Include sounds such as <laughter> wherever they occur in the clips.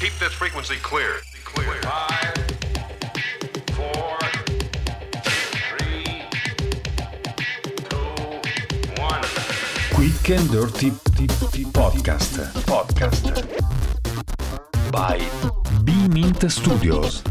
Keep this frequency clear. Clear. Five, four, three, two, one. Quick and Dirty Podcast. Podcast. By B-Mint Studios.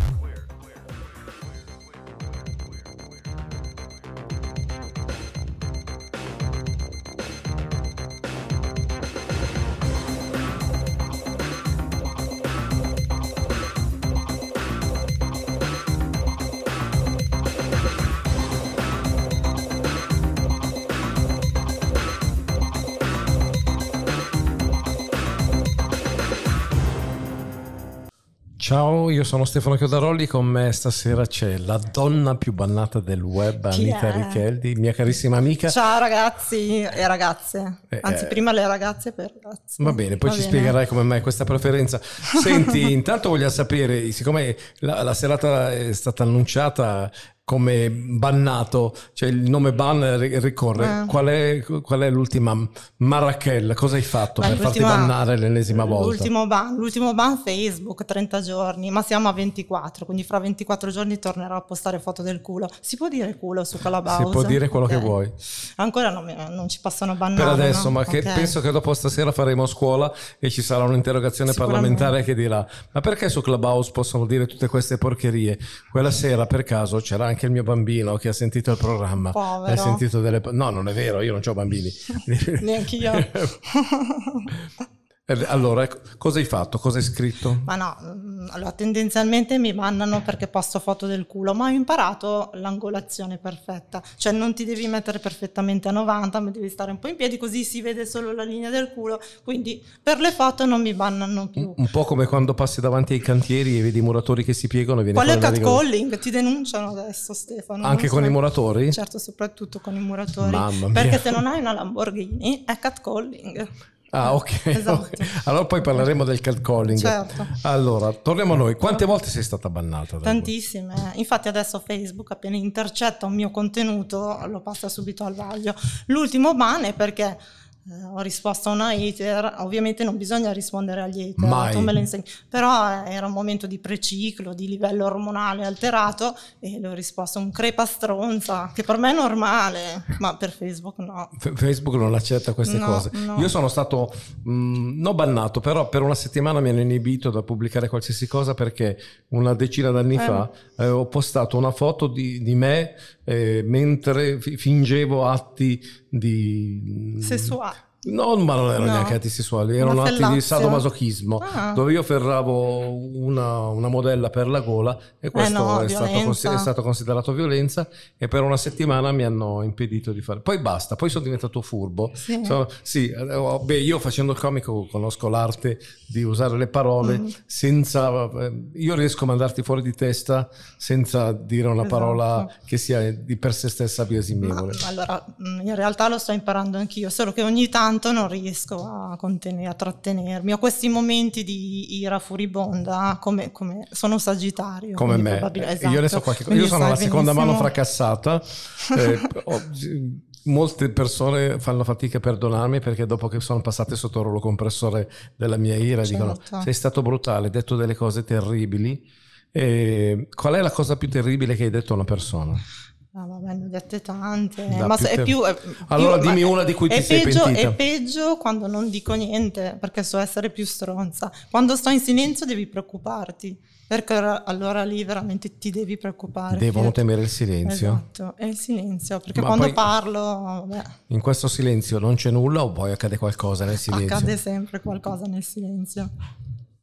Ciao, io sono Stefano Chiodarolli, con me stasera c'è la donna più bannata del web, Anita? Richeldi, mia carissima amica. Ciao ragazzi e ragazze, Eh, anzi eh. prima le ragazze i ragazzi. Va bene, poi Va ci bene. spiegherai come mai questa preferenza. <laughs> Senti, intanto voglio sapere, siccome la, la serata è stata annunciata come bannato, cioè il nome ban ri- ricorre, Eh. qual, è, qual è l'ultima Marachella? Cosa hai fatto Beh, per farti bannare l'ennesima volta? L'ultimo ban, l'ultimo ban Facebook, 30 giorni, ma siamo a 24, quindi fra 24 giorni tornerò a postare foto del culo. Si può dire culo su Calabaus? Si può dire quello Ok. che vuoi. Ancora non, non ci possono bannare. Per adesso, no? ma che Ok. penso che dopo stasera faremo scuola e ci sarà un'interrogazione parlamentare che dirà: Ma perché su Clubhouse possono dire tutte queste porcherie? Quella sera, per caso, c'era anche il mio bambino che ha sentito il programma. Povero. Ha sentito delle. No, non è vero, io non ho bambini. <laughs> Neanch'io. Eh, <laughs> allora, ecco, cosa hai fatto? Cosa hai scritto? Ma no, mm, allora tendenzialmente mi bannano perché posto foto del culo, ma ho imparato l'angolazione perfetta, cioè non ti devi mettere perfettamente a 90, ma devi stare un po' in piedi così si vede solo la linea del culo, quindi per le foto non mi bannano più. Un, po' come quando passi davanti ai cantieri e vedi i muratori che si piegano e viene Quello è catcalling, ti denunciano adesso Stefano. Anche con i muratori? Certo, soprattutto con i muratori. Mamma mia. Perché se non hai una Lamborghini è catcalling. Ah, <laughs> ok. Esatto. ok. Allora poi parleremo del catcalling. Certo. Allora, torniamo a noi. Quante volte sei stata bannata? Tantissime, infatti adesso Facebook appena intercetta un mio contenuto lo passa subito al vaglio. L'ultimo ban è perché eh, ho risposto a una hater, ovviamente non bisogna rispondere agli hater, Mai. però eh, era un momento di preciclo, di livello ormonale alterato e le ho risposto un crepa stronza, che per me è normale, ma per Facebook no. Facebook non accetta queste No, cose. no. Io sono stato mh, non bannato, però per una settimana mi hanno inibito da pubblicare qualsiasi cosa perché una decina d'anni Eh. fa eh, ho postato una foto di, di me eh, mentre fi- fingevo atti di... Sessuale. No, ma non erano No. neanche atti sessuali, erano atti di sadomasochismo, Ah. dove io ferravo una, una modella per la gola e questo Eh no, è, stato, è stato considerato violenza e per una settimana mi hanno impedito di fare. Poi basta, poi sono diventato furbo. Sì. Sono- sì, eh, oh, beh, io facendo il comico conosco l'arte di usare le parole Mm. senza... eh, io riesco a mandarti fuori di testa senza dire una Esatto. parola che sia di per sé stessa biasimevole. Ma, allora, mh, in realtà lo sto imparando anch'io, solo che ogni tanto non riesco a contenere, a trattenermi. Ho questi momenti di ira furibonda, come, come- sono sagittario. come me. probabil- Eh, Io ne so esatto. qualche Io sono la seconda mano fracassata. Eh, <laughs> ho- molte persone fanno fatica a perdonarmi perché dopo che sono passate sotto il rullo compressore della mia ira dicono Certo. sei stato brutale, hai detto delle cose terribili. E qual è la cosa più terribile che hai detto a una persona? Ah, vabbè, ne ho dette tante, Da ma più è più... è Allora più- dimmi una di cui ti sei peggio, pentita. È peggio quando non dico niente, perché so essere più stronza. Quando sto in silenzio devi preoccuparti, perché ora- allora lì veramente ti devi preoccupare. Devono temere il silenzio. Esatto, è il silenzio, perché Ma quando parlo, vabbè, In questo silenzio non c'è nulla o poi accade qualcosa nel silenzio? accade sempre qualcosa nel silenzio.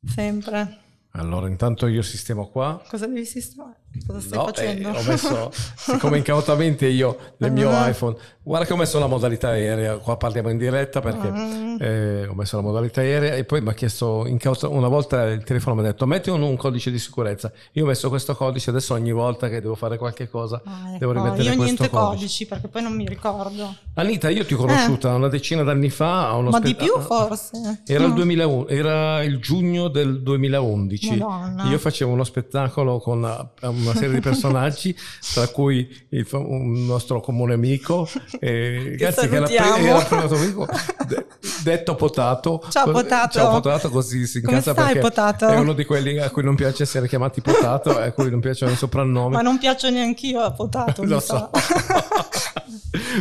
Sempre. Allora intanto io sistemo qua. Cosa devi sistemare? Cosa stai No, facendo? eh, ho messo, <laughs> siccome incautamente io nel mio Ah. iPhone, guarda che ho messo la modalità aerea, qua parliamo in diretta perché Ah. eh, ho messo la modalità aerea e poi mi ha chiesto, incauta- una volta il telefono mi ha detto metti un, un codice di sicurezza, io ho messo questo codice, adesso ogni volta che devo fare qualche cosa Ah, ecco. devo rimettere Io questo niente codice. codici perché poi non mi ricordo. Anita, io ti ho conosciuta una decina d'anni fa a uno Eh. Ma spe- di più forse? Era il, No. 2001 era il giugno del 2011. Madonna. Io facevo uno spettacolo con eh, una serie di personaggi, tra cui il un nostro comune amico, eh, Che ragazzi, che era, era il primo amico, <laughs> detto potato. Ciao, Potato. Ciao potato, così si Come incazza stai, perché Potato? è uno di quelli a cui non piace essere chiamati potato e a cui non piacciono i soprannomi. Ma non piaccio neanch'io a Potato, Lo so. <laughs>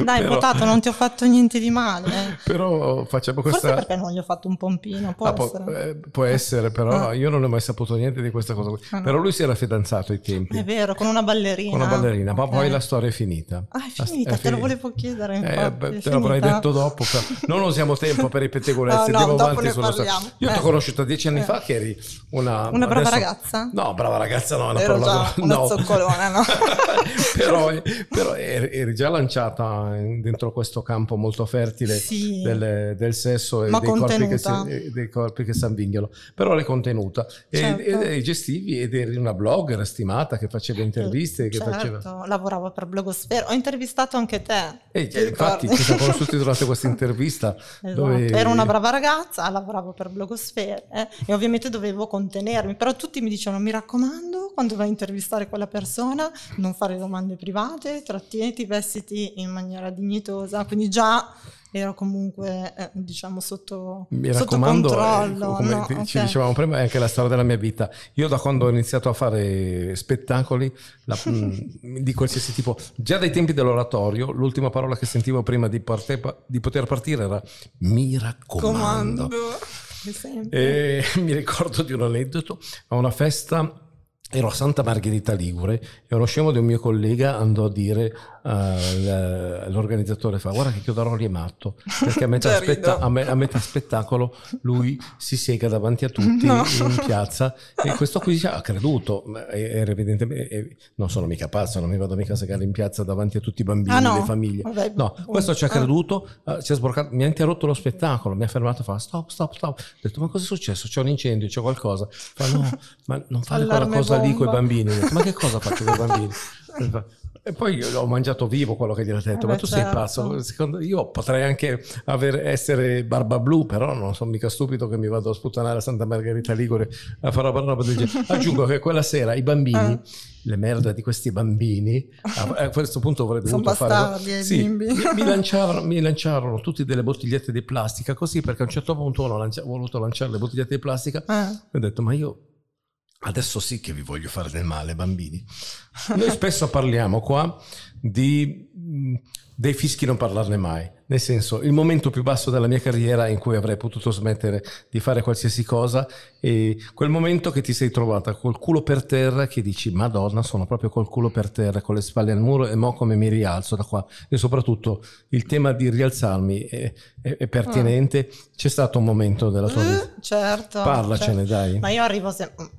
Dai, Però- Potato, non ti ho fatto niente di male. eh. Però facciamo Forse questa... perché non gli ho fatto un pompino, può Ah, essere. eh, può essere, però Ah. io non ho mai saputo niente di questa cosa. Ah, no. Però lui si era fidanzato ai tempi È vero, con una ballerina. con una ballerina, ma Ok. poi la storia è finita. Ah, è La- finita, te lo volevo chiedere. Eh, infatti, beh, è te l'avrei finita. detto dopo. però Non usiamo tempo <laughs> per i pettegolezzi, No, no, dopo avanti sulla storia. Io ti ho Eh. conosciuta dieci anni Eh. fa che eri una... Una brava adesso- ragazza? No, brava ragazza no, è una Ero parola... già una no. zoccolona, no? <laughs> però, <laughs> però eri, già lanciata dentro questo campo molto fertile Sì. del, del sesso e Ma dei corpi, che dei corpi che si avvinghiano. Però eri contenuta Certo. e- e gestivi ed eri una blogger stimata che faceva interviste, che certo, faceva... lavoravo per Blogosfera. Ho intervistato anche te. E ti infatti ci siamo <laughs> conosciuti durante questa intervista Esatto. dove Ero una brava ragazza, lavoravo per Blogosfera eh, e ovviamente dovevo contenermi, però tutti mi dicevano mi raccomando quando vai a intervistare quella persona non fare domande private, trattieniti, vestiti in maniera dignitosa, quindi già ero comunque eh, diciamo sotto, Mi sotto raccomando, controllo. eh, come no? ci Ok. dicevamo prima, è anche la storia della mia vita. Io da quando ho iniziato a fare spettacoli la- <laughs> mh, di qualsiasi tipo, già dai tempi dell'oratorio, l'ultima parola che sentivo prima di, parte- di poter partire era mi raccomando. Comando. E <laughs> mi ricordo di un aneddoto, a una festa ero a Santa Margherita Ligure e uno scemo di un mio collega andò a dire eh, all'organizzatore fa guarda che Chiodoroli è matto perché a metà, <laughs> spetta- a me- a metà spettacolo lui si sega davanti a tutti <laughs> No. in piazza e questo qui ha creduto era evidentemente non sono mica pazzo non mi vado mica a segare in piazza davanti a tutti i bambini Ah, no? le famiglie Vabbè, no questo ci ha ah. creduto ci ha sborcato, mi ha interrotto lo spettacolo mi ha fermato fa stop stop stop ho detto ma cosa è successo c'è un incendio c'è qualcosa fa no ma non fare quella Allarme cosa lì con i bomba. bambini Ho <laughs> detto, ma che cosa faccio con i bambini e poi l'ho mangiato vivo quello che gli ho detto Eh ma tu sei certo. pazzo Secondo- io potrei anche aver- essere barba blu però non sono mica stupido che mi vado a sputtanare a Santa Margherita Ligure a fare una roba del genere aggiungo che quella sera i bambini Eh. le merda di questi bambini a, <laughs> a questo punto avrei dovuto fare i Sì, mi, mi <laughs> lanciarono, mi lanciarono tutte delle bottigliette di plastica così perché a un certo punto uno lancia- ho voluto lanciare le bottigliette di plastica Eh. e ho detto ma io adesso sì che vi voglio fare del male bambini. Noi spesso parliamo qua di mh, dei fischi non parlarne mai nel senso il momento più basso della mia carriera in cui avrei potuto smettere di fare qualsiasi cosa e quel momento che ti sei trovata col culo per terra che dici madonna sono proprio col culo per terra con le spalle al muro e mo come mi rialzo da qua e soprattutto il tema di rialzarmi è, è- è pertinente c'è stato un momento della tua vita Eh, certo. parlacene certo. dai Ma io arrivo sempre,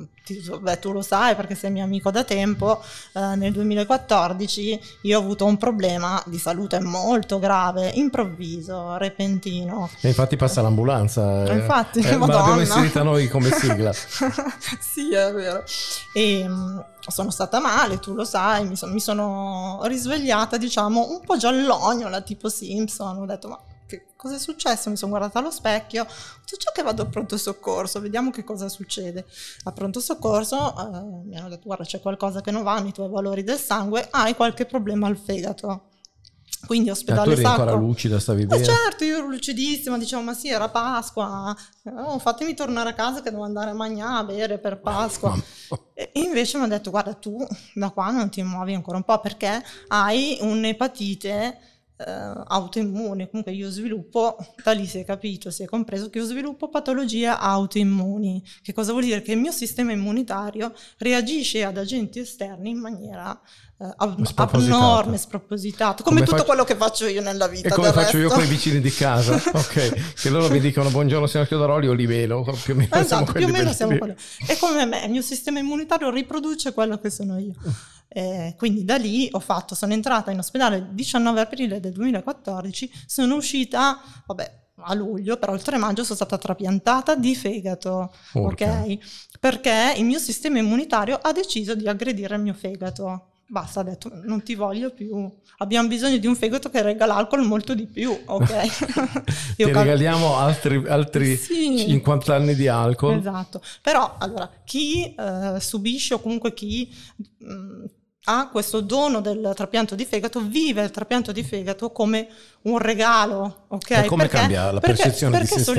beh tu lo sai perché sei mio amico da tempo, eh, nel 2014 io ho avuto un problema di salute molto grave, improvviso, repentino. E infatti passa l'ambulanza. Eh, infatti, eh, ma Madonna. l'abbiamo inserita noi come sigla. <laughs> sì, è vero. E mm, sono stata male, tu lo sai, mi, son- mi sono risvegliata, diciamo, un po' giallognola, tipo Simpson. Ho detto, ma che cosa è successo? Mi sono guardata allo specchio, ho detto, ciò che vado a pronto soccorso, vediamo che cosa succede. A pronto soccorso eh, mi hanno detto, guarda, c'è qualcosa che non va nei tuoi valori del sangue, hai qualche problema al fegato. Quindi ospedale eri ancora lucida, stavi Eh bene. certo, io ero lucidissima, dicevo ma sì era Pasqua, oh, fatemi tornare a casa che devo andare a mangiare, a bere per Pasqua. E invece mi ha detto guarda tu da qua non ti muovi ancora un po' perché hai un'epatite eh, autoimmune, comunque io sviluppo, da lì si è capito, si è compreso che io sviluppo patologie autoimmuni. Che cosa vuol dire? Che il mio sistema immunitario reagisce ad agenti esterni in maniera eh, ab- abnorme, spropositato, come, Come tutto faccio- quello che faccio io nella vita. E come faccio io resto. con i vicini di casa, <laughs> ok? Che loro mi dicono buongiorno signor Chiodoroli, io li velo, più o meno siamo Esatto, più quelli o meno siamo quelli. E come me, il mio sistema immunitario riproduce quello che sono io. <laughs> Eh, quindi da lì ho fatto, sono entrata in ospedale il 19 aprile del 2014, sono uscita, vabbè, a luglio, però il 3 maggio sono stata trapiantata di fegato, Urca. ok? Perché il mio sistema immunitario ha deciso di aggredire il mio fegato. Basta, ha detto, non ti voglio più. Abbiamo bisogno di un fegato che regga l'alcol molto di più, ok? <laughs> <laughs> Ti regaliamo altri, altri <laughs> Sì. 50 anni di alcol. Esatto, però allora chi eh, subisce o comunque chi mh, ha questo dono del trapianto di fegato, vive il trapianto di fegato come un regalo, ok? E come perché, cambia la perché- percezione di perché se stessi?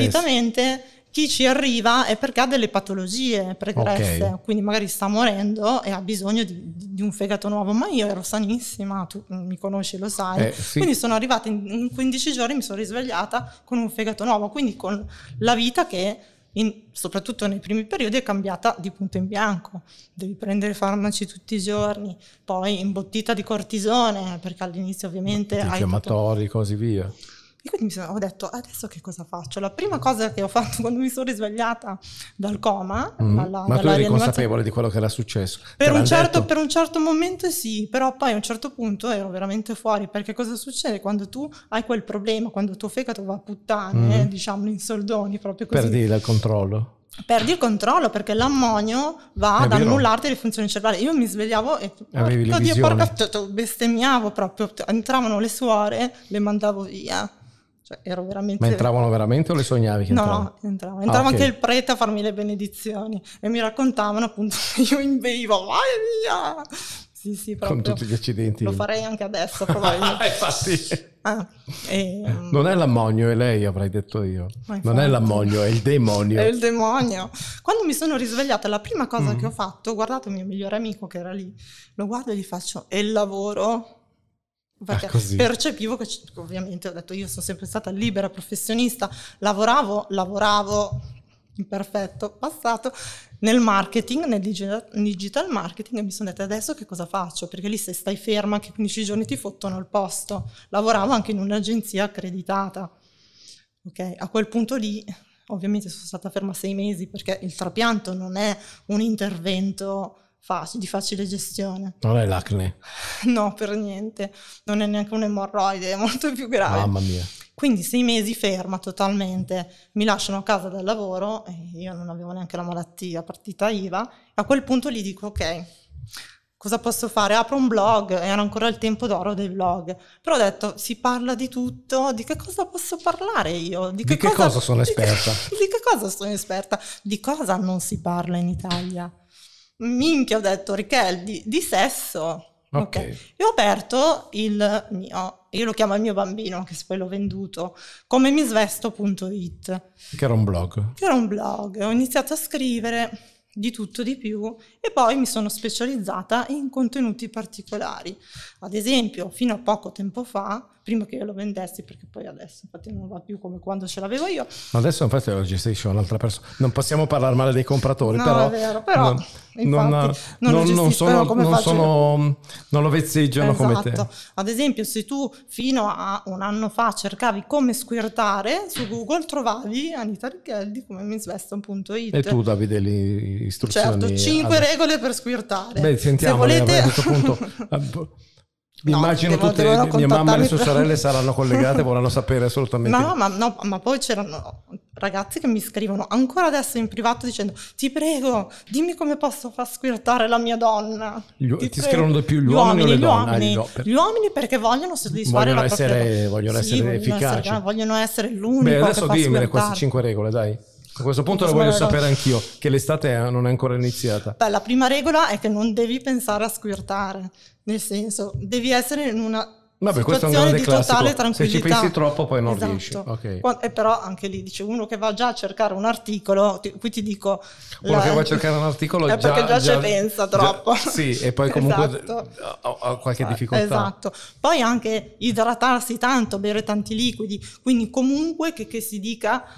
Chi ci arriva è perché ha delle patologie pregresse, Ok. quindi magari sta morendo e ha bisogno di, di un fegato nuovo, ma io ero sanissima, tu mi conosci, lo sai. Eh, sì. Quindi sono arrivata in, in 15 giorni, mi sono risvegliata con un fegato nuovo, quindi con la vita che in- soprattutto nei primi periodi è cambiata di punto in bianco. Devi prendere farmaci tutti i giorni, poi imbottita di cortisone, perché all'inizio ovviamente hai tutto- Infiammatori, così via. E quindi mi sono- ho detto, adesso che cosa faccio? La prima cosa che ho fatto <laughs> quando mi sono risvegliata dal coma, Mm. dalla, Ma tu eri consapevole di quello che era successo? Per un, certo, per un certo momento sì, però poi a un certo punto ero veramente fuori, perché cosa succede quando tu hai quel problema, quando il tuo fegato va a puttane, Mm. diciamo in soldoni, proprio così, Perdi il controllo. perdi il controllo perché l'ammonio va È ad vero. annullarti le funzioni cerebrali. Io mi svegliavo e porca Dio, visioni. porca- bestemmiavo proprio, entravano le suore, le mandavo via. Cioè, ero veramente... Ma entravano veramente o le sognavi che No, entravano? no, entrava. Entrava Ah, ok. anche il prete a farmi le benedizioni e mi raccontavano appunto che <laughs> io inveivo, vai via! Sì, sì, proprio. Con tutti gli accidenti. Lo farei anche adesso, probabilmente. Ah, <laughs> infatti. Ah, e, mm, Non è l'ammonio, è lei, avrei detto io. Non è l'ammonio, è il demonio. <laughs> È il demonio. Quando mi sono risvegliata, la prima cosa Mm. che ho fatto, guardate il mio migliore amico che era lì, lo guardo e gli faccio, e il lavoro? Perché Ah, percepivo che, ovviamente, ho detto, io sono sempre stata libera professionista, lavoravo, lavoravo, imperfetto, passato, nel marketing, nel digital, digital marketing e mi sono detta adesso che cosa faccio? Perché lì se stai ferma che 15 giorni ti fottono il posto. Lavoravo anche in un'agenzia accreditata. Ok, a quel punto lì ovviamente sono stata ferma sei mesi perché il trapianto non è un intervento di facile gestione. Non è l'acne. <laughs> No, per niente. Non è neanche un'emorroide, è molto più grave. Mamma mia. Quindi sei mesi ferma totalmente, mi lasciano a casa dal lavoro e io non avevo neanche la malattia, partita IVA. A quel punto gli dico ok, cosa posso fare? Apro un blog, era ancora il tempo d'oro dei blog, però ho detto si parla di tutto, di che cosa posso parlare io? Di che cosa sono <laughs> di che- esperta? <laughs> Di che cosa sono esperta? Di cosa non si parla in Italia? Minchia, ho detto Richel, di, sesso. Ok. Ok. E ho aperto il mio, io lo chiamo il mio bambino, che poi l'ho venduto, come misvesto.it, Che era un blog. che era un blog. Ho iniziato a scrivere di tutto di più e poi mi sono specializzata in contenuti particolari. Ad esempio, fino a poco tempo fa, prima che io lo vendessi, perché poi adesso infatti non va più come quando ce l'avevo io, Ma adesso infatti lo gestisce un'altra persona. Non possiamo parlare male dei compratori, No, però, è vero, però, non, infatti, non lo gestiscono sono, come non, sono- non lo vezzeggiano come te. Esatto. Ad esempio, se tu fino a un anno fa cercavi come squirtare su Google, trovavi Anita Richeldi come misveston.it. E tu davi delle istruzioni. Certo, 5 ad- regole per squirtare. Beh, sentiamo, Se volete... <laughs> a questo punto. Mi No, immagino devono- tutte devono mia mamma e le sue sorelle saranno <laughs> collegate, vorranno sapere assolutamente. No, ma, no, ma poi c'erano ragazzi che mi scrivono ancora adesso in privato dicendo ti prego, dimmi come posso far squirtare la mia donna. Gli- ti prego." scrivono di più gli uomini gli donne? Ah, Uomini, gli do- per- Gli uomini perché vogliono soddisfare Vogliono la propria essere- donna. vogliono Sì, essere efficaci. essere- vogliono essere l'unico Beh, adesso dimmene queste cinque regole, dai. A questo punto Come voglio sapere anch'io, che l'estate eh, non è ancora iniziata. Beh, la prima regola è che non devi pensare a squirtare, nel senso, devi essere in una Vabbè, situazione di classico. totale Se ci tranquillità. pensi troppo poi non Esatto. riesci. Ok. Qua- E però anche lì dice uno che va già a cercare un articolo, ti- qui ti dico... Uno la- che va a cercare un articolo È già, perché già ci pensa già- troppo. sì, e poi comunque <laughs> Esatto. ha, qualche difficoltà. Esatto. Poi anche idratarsi tanto, bere tanti liquidi, quindi comunque che, che si dica eh,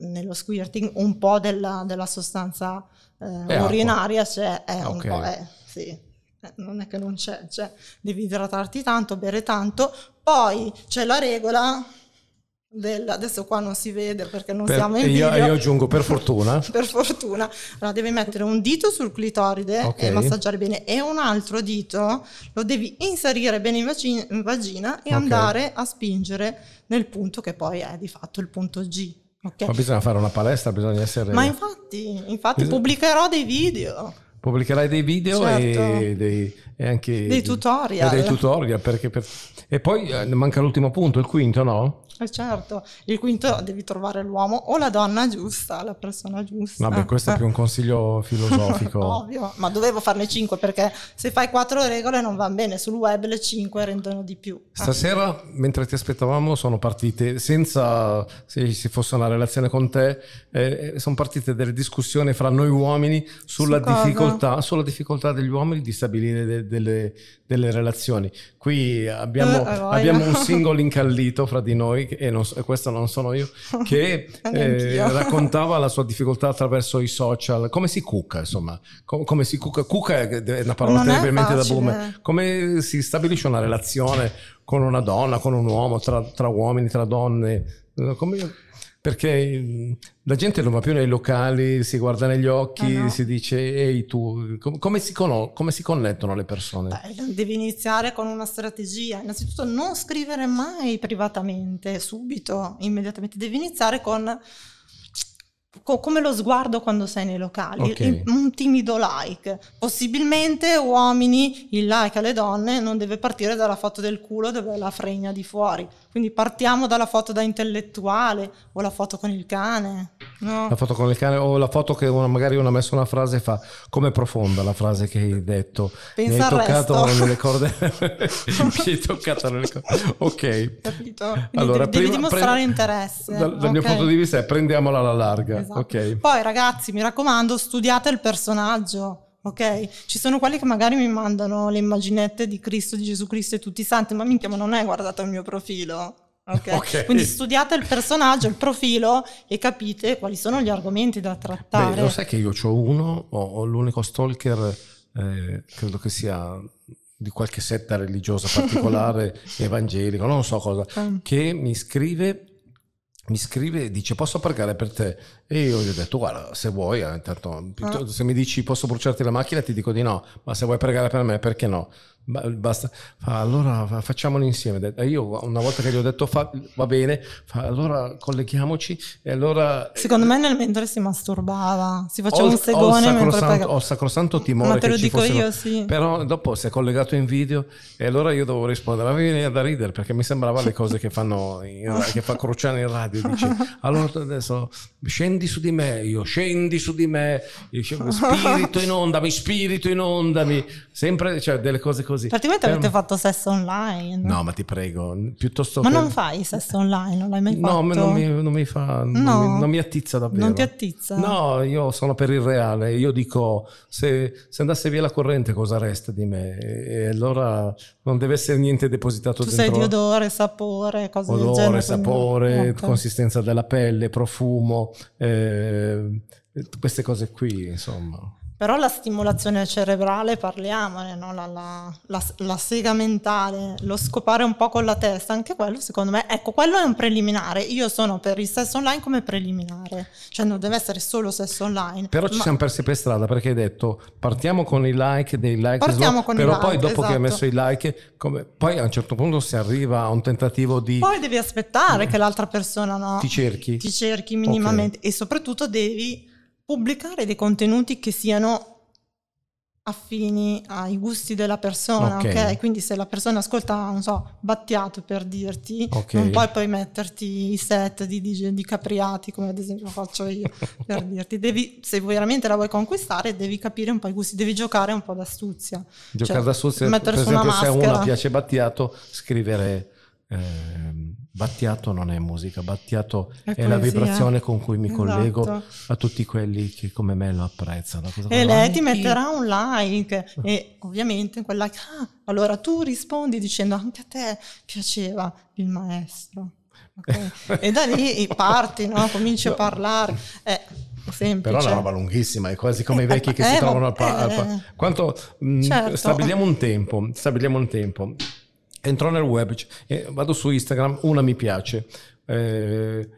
nello squirting un po' della, della sostanza eh, È urinaria c'è, è Ok. un po', eh, sì. Eh, Non è che non c'è, cioè devi idratarti tanto, bere tanto, poi c'è la regola del, adesso qua non si vede perché non Per- siamo in e io, video. io aggiungo per fortuna. <laughs> Per fortuna, allora devi mettere un dito sul clitoride Ok. e massaggiare bene, e un altro dito lo devi inserire bene in, vagina, in vagina e Ok. andare a spingere nel punto che poi è di fatto il punto G. ok? Ma bisogna fare una palestra, bisogna essere... Ma infatti, infatti Bisogna- pubblicherò dei video. Pubblicherai dei video Certo. e, dei, e anche Dei tutorial. e dei tutorial perché per- e poi eh, manca l'ultimo punto, il quinto, no? Eh, certo, il quinto devi trovare l'uomo o la donna giusta, la persona giusta. Vabbè, questo è più un consiglio <laughs> filosofico. Ovvio, ma dovevo farne cinque perché se fai quattro regole non va bene, sul web le cinque rendono di più. Stasera, mentre ti aspettavamo, sono partite, senza se ci fosse una relazione con te, eh, sono partite delle discussioni fra noi uomini sulla, Su difficoltà, sulla difficoltà degli uomini di stabilire de- delle, delle relazioni. Qui abbiamo, voglia. abbiamo un <laughs> singolo incallito fra di noi, e, non e questo non sono io, che <laughs> eh, <laughs> raccontava la sua difficoltà attraverso i social, come si cucca, insomma, Com- come si cucca. Cucca è una parola Non terribilmente da boomer. Come si stabilisce una relazione con una donna, con un uomo, tra, tra uomini, tra donne? Come- perché la gente non va più nei locali, si guarda negli occhi, Ah, no. si dice ehi tu, com- come si, cono- come si connettono le persone? Beh, devi iniziare con una strategia. Innanzitutto non scrivere mai privatamente, subito, immediatamente. Devi iniziare con co- come lo sguardo quando sei nei locali, Ok. il- un timido like. Possibilmente uomini, il like alle donne non deve partire dalla foto del culo dove è la fregna di fuori. Quindi partiamo dalla foto da intellettuale o la foto con il cane. No? La foto con il cane o la foto che una- magari uno ha messo una frase e fa come profonda la frase che hai detto. Pensa Mi hai toccato resto. nelle corde. <laughs> <laughs> Mi hai toccato nelle corde. Ok. Capito? Quindi Allora, devi, prima- dimostrare pre- interesse. Dal, dal mio ok? punto di vista è prendiamola alla larga. Esatto. Ok. Poi ragazzi, mi raccomando, studiate il personaggio, ok? Ci sono quelli che magari mi mandano le immaginette di Cristo, di Gesù Cristo e tutti i santi, ma minchia, ma non hai guardato il mio profilo. ok? Ok. Quindi studiate il personaggio, il profilo e capite quali sono gli argomenti da trattare. Beh, lo sai che io ho uno, ho, ho l'unico stalker, eh, credo che sia di qualche setta religiosa particolare, <laughs> evangelico, non so cosa, Mm. che mi scrive, mi scrive e dice posso pregare per te? E io gli ho detto guarda se vuoi, eh, intanto, piuttosto- se mi dici posso bruciarti la macchina ti dico di no, ma se vuoi pregare per me perché no? Ba- Basta. Fa, allora fa- facciamolo insieme. E io una volta che gli ho detto fa, va bene, fa, allora colleghiamoci e allora... Secondo me nel mentre si masturbava, si faceva Ho- un ho segone mentre sacrosanto, ho sacrosanto timore Ma te lo dico fossero- io, sì. Però dopo si è collegato in video e allora io dovevo rispondere. Ma veniva da ridere perché mi sembrava le cose che fanno in- che fa Cruciano in radio. Dice, <laughs> allora adesso scendi su di me, io scendi su di me, io spirito inondami, spirito inondami. Sempre cioè, delle cose così. Praticamente Per- avete fatto sesso online. No, ma ti prego, piuttosto Ma che... non fai sesso online, non l'hai mai fatto? No, non mi, non mi fa, non, No. mi, non mi attizza davvero. Non ti attizza? No, io sono per il reale. Io dico, se, se andasse via la corrente cosa resta di me? E, allora non deve essere niente depositato Tu sei dentro. di odore, sapore, cose del genere. Odore, sapore, Ok. consistenza della pelle, profumo, eh, queste cose qui, insomma. Però la stimolazione cerebrale, parliamone, no? la, la- la- la sega mentale, lo scopare un po' con la testa, anche quello secondo me, ecco, quello è un preliminare. Io sono per il sesso online come preliminare, cioè non deve essere solo sesso online. Però ci ma- siamo persi per strada perché hai detto partiamo con i like, dei like, Partiamo slow, con i però like, poi dopo che hai esatto. messo i like, come- poi a un certo punto si arriva a un tentativo di Poi devi aspettare che l'altra persona no, ti cerchi. ti cerchi minimamente e soprattutto devi pubblicare dei contenuti che siano affini ai gusti della persona, Ok. ok? Quindi se la persona ascolta, non so, Battiato per dirti, Ok. non puoi poi metterti i set di, di, di Capriati, come ad esempio faccio io, <laughs> per dirti. Devi, se veramente la vuoi conquistare, devi capire un po' i gusti, devi giocare un po' d'astuzia. Giocare Cioè, da sul, per mettere su esempio una se a uno piace Battiato, scrivere ehm, Battiato non è musica, Battiato È è, la vibrazione con cui mi Esatto. collego a tutti quelli che come me lo apprezzano. Cosa E lei ti metterà un like e ovviamente in quel like, ah, allora tu rispondi dicendo anche a te piaceva il maestro. ok? <laughs> E da lì parti, no? cominci a parlare. È semplice. Però è una roba lunghissima, è quasi come i vecchi che Eh, si ma- trovano al, pa- al pa- eh. Quanto mh, Certo. stabiliamo un tempo, stabiliamo un tempo. Entro nel web, vado su Instagram, una mi piace. Eh,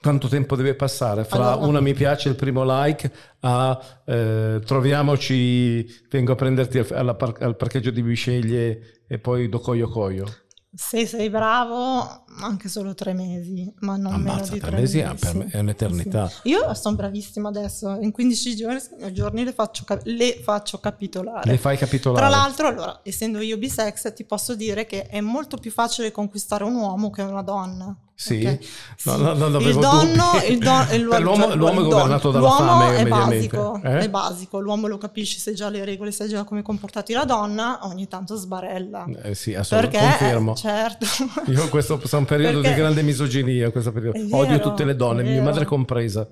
quanto tempo deve passare fra Allora. una mi piace il primo like a eh, troviamoci, vengo a prenderti al, par- al parcheggio di Bisceglie e poi do coio coio. Se sei bravo, anche solo tre mesi, ma non meno Ammazza, di tre tre mesi mesi. è per me- è un'eternità. Sì. Io sono bravissima adesso, in 15 giorni, giorni le, faccio, le faccio capitolare. Le fai capitolare. Tra l'altro, allora, essendo io bisex, ti posso dire che è molto più facile conquistare un uomo che una donna. Sì, ok? No, no, avevo il donno, il don- <laughs> il- Per l'uomo- cioè, l'uomo è governato dalla l'uomo fame, è basico, Eh? è basico, l'uomo lo capisce se già le regole, sai già come comportati la donna, ogni tanto sbarella. Eh sì, assolutamente, Perché, confermo. certo. <laughs> Io in questo è un periodo Perché- di grande misoginia, in questo periodo. È odio vero, tutte le donne, mia vero. madre compresa.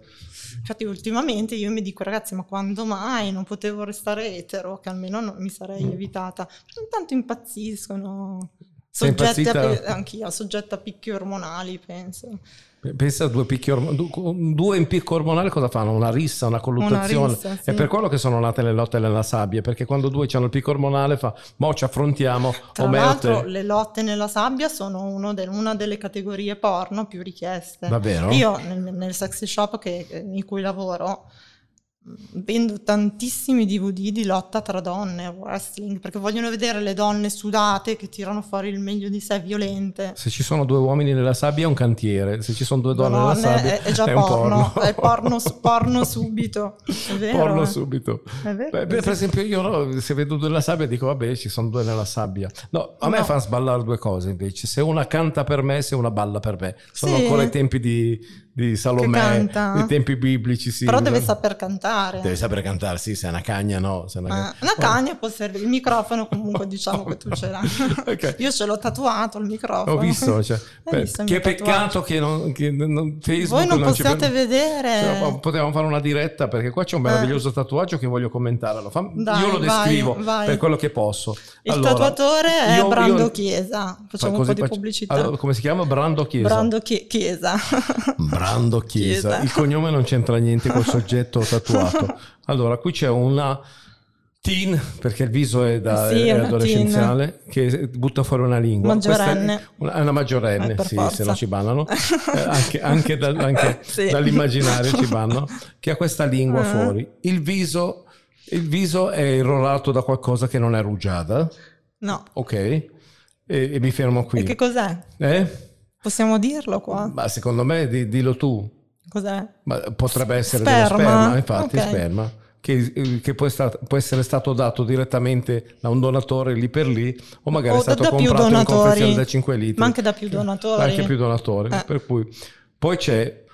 Infatti ultimamente io mi dico ragazzi ma quando mai non potevo restare etero che almeno non mi sarei Mm. evitata. Intanto impazziscono. Soggetti a, anch'io, soggetti a picchi ormonali penso. Pensa a due picchi ormo- du- due in picco ormonale cosa fanno? Una rissa, una colluttazione. rissa, sì. È per quello che sono nate le lotte nella sabbia, perché quando due hanno il picco ormonale fa, mo ci affrontiamo, Tra l'altro te. le lotte nella sabbia sono uno de- una delle categorie porno più richieste. Davvero? Io nel, nel sexy shop che- in cui lavoro vendo tantissimi DVD di lotta tra donne, wrestling, perché vogliono vedere le donne sudate che tirano fuori il meglio di sé, violente. Se ci sono due uomini nella sabbia è un cantiere, se ci sono due donne nella Donne, sabbia è, è già un porno, porno. è porno, porno <laughs> subito. È vero. Porno eh. subito. È vero. Beh, per esempio io no, se vedo due nella sabbia dico vabbè ci sono due nella sabbia. No, a me No. fanno sballare due cose invece. Se una canta per me, se una balla per me. Sono Sì. ancora i tempi di, di Salomè, canta. i tempi biblici. Sì. Però deve saper cantare. Deve sapere cantare, sì, se è una cagna no. Se una, Ma una cagna può servire, il microfono comunque <laughs> diciamo che tu ce l'hai. <laughs> Ok. Io ce l'ho tatuato il microfono. Ho visto, <laughs> cioè, beh, visto che peccato che, non, che non- Facebook Voi non ci possiate vedere. Cioè, potevamo fare una diretta perché qua c'è un meraviglioso tatuaggio che voglio commentare. Lo fa- Eh. Dai, io lo vai, descrivo vai. per quello che posso. Il Allora, tatuatore è io- Brando io- Chiesa. Facciamo un po' di faccio- pubblicità. Allora, come si chiama? Brando Chiesa. Brando Chi- Chiesa. Brando Chiesa. Chiesa. Il cognome non c'entra niente col soggetto <laughs> tatuato. Allora, qui c'è una teen, perché il viso è, da, Sì, è adolescenziale, che butta fuori una lingua. Maggiorenne. È una, è una maggiorenne, Eh, sì, forza. se no ci bannano. <laughs> Eh, anche anche dal- anche <laughs> Sì. dall'immaginario ci bannano. Che ha questa lingua Ah. fuori. Il viso, il viso è irrorato da qualcosa che non è rugiada. No. Ok? E, e mi fermo qui. E che cos'è? Eh? Possiamo dirlo qua? Ma secondo me di- dillo tu. Cos'è? Ma potrebbe essere Sperma? dello sperma, infatti, Ok. sperma, che, che può, sta- può essere stato dato direttamente da un donatore lì per lì, o magari O è stato da più comprato in confezione da 5 litri. Ma anche da più donatori. Anche più donatori. Eh. Per cui. Poi c'è.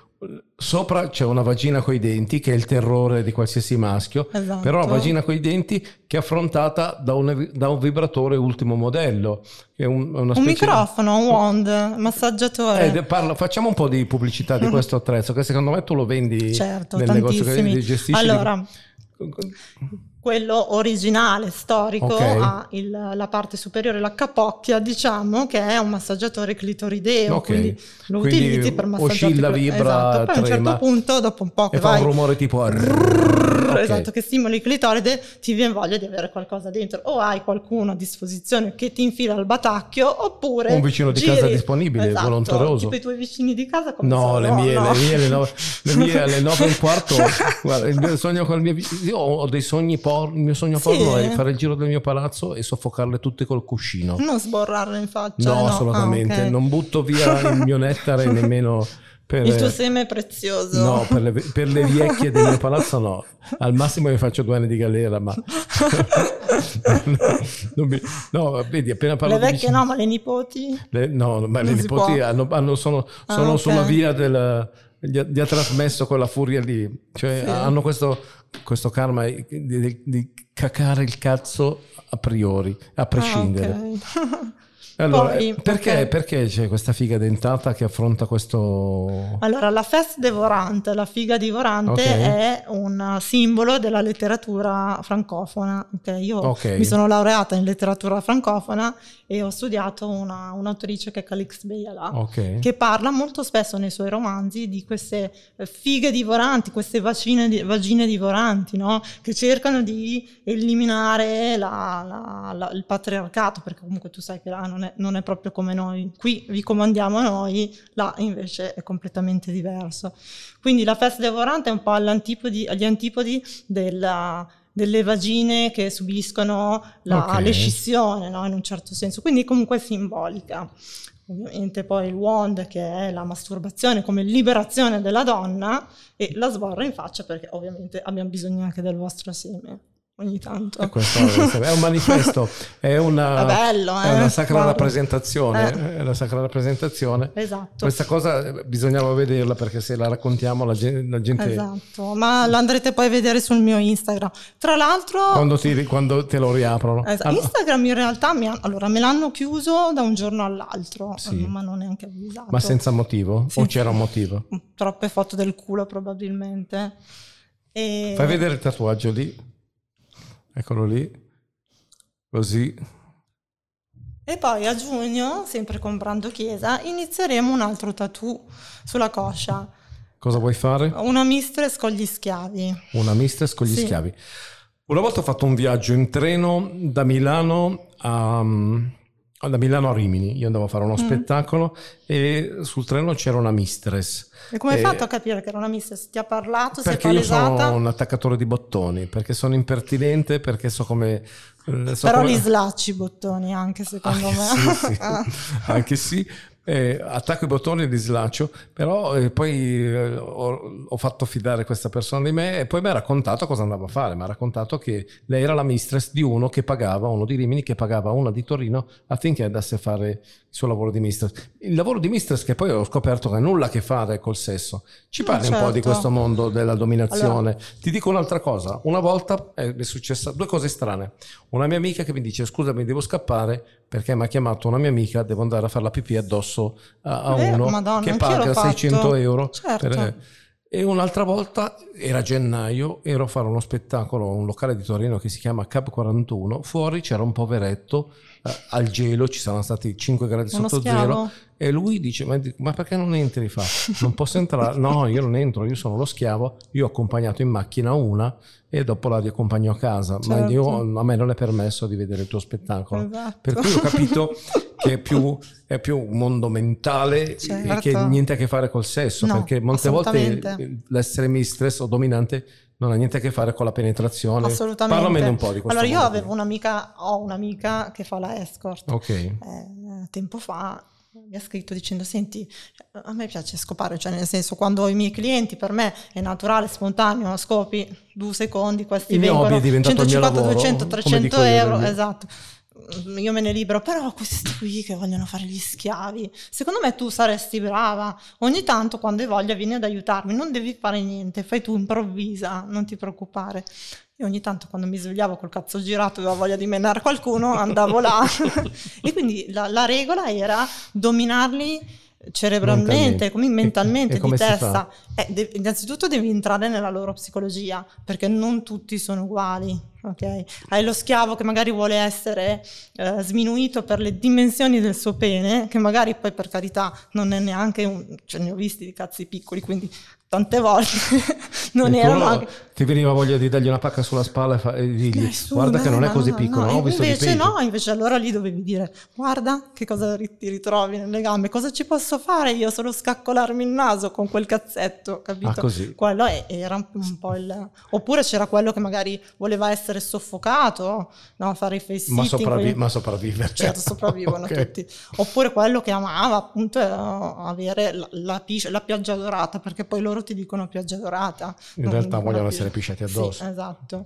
Sopra c'è una vagina coi denti che è il terrore di qualsiasi maschio, Esatto. però una vagina coi denti che è affrontata da un, da un vibratore ultimo modello. È un, una Un microfono, un wand, massaggiatore. eh, parla- facciamo un po' di pubblicità di <laughs> questo attrezzo che secondo me tu lo vendi certo, nel negozio che tantissimi. gestisci. allora, quello originale, storico, Ok. ha il- la parte superiore, la capocchia, diciamo, che è un massaggiatore clitorideo, Ok. quindi lo Quindi utilizzi per massaggiare. oscilla, vibra, esatto. Poi a un certo punto, dopo un po' che e fa vai... un rumore tipo Brrr, Ok. Esatto, che stimoli il clitoride, ti viene voglia di avere qualcosa dentro. O hai qualcuno a disposizione che ti infila il batacchio, oppure Un vicino di giri- casa disponibile, Esatto, volonteroso. Tipo i tuoi vicini di casa come No, sono? le mie, No. le mie, alle nove, le <laughs> mie alle nove e un quarto. guarda, il mio sogno con il mio io ho dei sogni porno. Il mio sogno Sì. porno è fare il giro del mio palazzo e soffocarle tutte col cuscino. Non sborrarlo in faccia. No, no. assolutamente. Ah, ok. Non butto via il mio <laughs> nettare nemmeno per. Il tuo seme prezioso. No, per le, per le vecchie del mio palazzo no. <laughs> Al massimo mi faccio due anni di galera, ma... <laughs> Non mi- No, vedi, appena parlo le di vecchie vicini- no, ma le nipoti? le- no, ma le Non si nipoti hanno- hanno- sono, Ah, sono ok. sulla via del... Gli ha, gli ha trasmesso quella furia lì. Cioè Sì. hanno questo, questo karma di, di- di cacare il cazzo a priori, a prescindere. Ah, ok. <laughs> Allora, Poi, eh, perché, perché c'è questa figa dentata che affronta questo... Allora, la fest devorante, la figa divorante, Ok. è un simbolo della letteratura francofona. ok? Io Ok. mi sono laureata in letteratura francofona e ho studiato una, un'autrice che è Calix Beyala. Che parla molto spesso nei suoi romanzi di queste eh, fighe divoranti, queste vagine, vagine divoranti, no? che cercano di eliminare la- la- la- il patriarcato, perché comunque tu sai che là non è, non è proprio come noi, qui vi comandiamo noi, là invece è completamente diverso. Quindi la festa divorante è un po' all'antipodi, agli antipodi della delle vagine che subiscono la, Ok. l'escissione, no? in un certo senso, quindi comunque simbolica. Ovviamente poi il wand che è la masturbazione come liberazione della donna e la sborra in faccia perché ovviamente abbiamo bisogno anche del vostro seme. Ogni tanto. Questo è un manifesto, è una, <laughs> È bello, è eh, una sacra guarda. rappresentazione. Eh. È una sacra rappresentazione. Esatto. Questa cosa eh, bisognava vederla perché se la raccontiamo la gente, la gente Esatto, ma lo andrete poi a vedere sul mio Instagram. Tra l'altro, quando, ti- quando te lo riaprono. Esa- Allora- Instagram in realtà mi, ha- allora, me l'hanno chiuso da un giorno all'altro, Sì. ma non neanche avvisato. ma senza motivo? Sì. O c'era un motivo? <laughs> Troppe foto del culo probabilmente. E... Fai vedere il tatuaggio lì. Eccolo lì. Così. E poi a giugno, sempre con Brando Chiesa, inizieremo un altro tattoo sulla coscia. Cosa vuoi fare? Una mistress con gli schiavi. Una mistress con gli Sì. schiavi. Una volta ho fatto un viaggio in treno da Milano a, da Milano a Rimini. Io andavo a fare uno Mm. spettacolo e sul treno c'era una mistress. E come hai Eh, fatto a capire che era una mistress? Ti ha parlato? Perché io sono un attaccatore di bottoni, perché sono impertinente, perché so come... eh, so Però come- li slacci i bottoni anche secondo Anche me. sì, sì. <laughs> Ah. Anche sì. Eh, attacco i bottoni e li slaccio, però eh, poi eh, ho, ho fatto fidare questa persona di me e poi mi ha raccontato cosa andava a fare. Mi ha raccontato che lei era la mistress di uno che pagava, uno di Rimini che pagava una di Torino affinché andasse a fare il suo lavoro di mistress. Il lavoro di mistress che poi ho scoperto che ha nulla a che fare col sesso. Ci No, parli un po' di certo. questo mondo della dominazione. Ti dico un'altra cosa. Una volta eh, è successa due cose strane. Una mia amica che mi dice scusami devo scappare perché mi ha chiamato una mia amica, devo andare a fare la pipì addosso a, a Eh, uno Madonna, che paga l'ho fatto. 600 euro. Certo. per- e un'altra volta, era gennaio, ero a fare uno spettacolo a un locale di Torino che si chiama Cab 41, fuori c'era un poveretto eh, al gelo, ci saranno stati 5 gradi Uno sotto schiavo? zero e lui dice ma, ma perché non entri? Fa, non posso entrare? No, io non entro, io sono lo schiavo, io ho accompagnato in macchina una e dopo la riaccompagno a casa, ma Certo. io, a me non è permesso di vedere il tuo spettacolo. Esatto. Per cui ho capito <laughs> che è più, è più un mondo mentale Certo. e che niente a che fare col sesso, No, perché molte volte assolutamente. l'essere mistress o dominante non ha niente a che fare con la penetrazione. Assolutamente. Parlamene un po' di questo. Allora, io mondo avevo un'amica, ho un'amica che fa la escort. Ok. Eh, tempo fa mi ha scritto dicendo senti a me piace scopare cioè nel senso quando ho i miei clienti per me è naturale spontaneo scopi due secondi questi Il vengono hobby è diventato il mio 150 lavoro, 200 come 300 dico io, euro esatto io me ne libero però questi qui che vogliono fare gli schiavi secondo me tu saresti brava. Ogni tanto quando hai voglia vieni ad aiutarmi non devi fare niente fai tu improvvisa non ti preoccupare. Io ogni tanto quando mi svegliavo col cazzo girato e avevo voglia di menare qualcuno andavo là. <laughs> E quindi la, la regola era dominarli cerebralmente, Mentalmente. come mentalmente, E- e come di testa. Eh, de- innanzitutto devi entrare nella loro psicologia, perché non tutti sono uguali, ok? Hai lo schiavo che magari vuole essere eh, sminuito per le dimensioni del suo pene, che magari poi per carità non è neanche un... cioè ne ho visti di cazzi piccoli, quindi tante volte <laughs> non E erano no, anche... Ti veniva voglia di dargli una pacca sulla spalla e, fa- e dirgli Nessuno, guarda che non è così piccolo, no, no, invece no, invece allora lì dovevi dire guarda che cosa ti ritrovi nelle gambe, cosa ci posso fare io solo scaccolarmi il naso con quel cazzetto, capito? Ah, così. Quello è- era un, po' il... Oppure c'era quello che magari voleva essere soffocato, no? fare i face ma, sopravvi- quindi- ma sopravvivere. Certo, sopravvivono <laughs> Ok. tutti. Oppure quello che amava appunto avere la, la, piscia- la piaggia dorata, perché poi loro ti dicono piaggia dorata. In realtà vogliono essere pisciati Sì, addosso. esatto.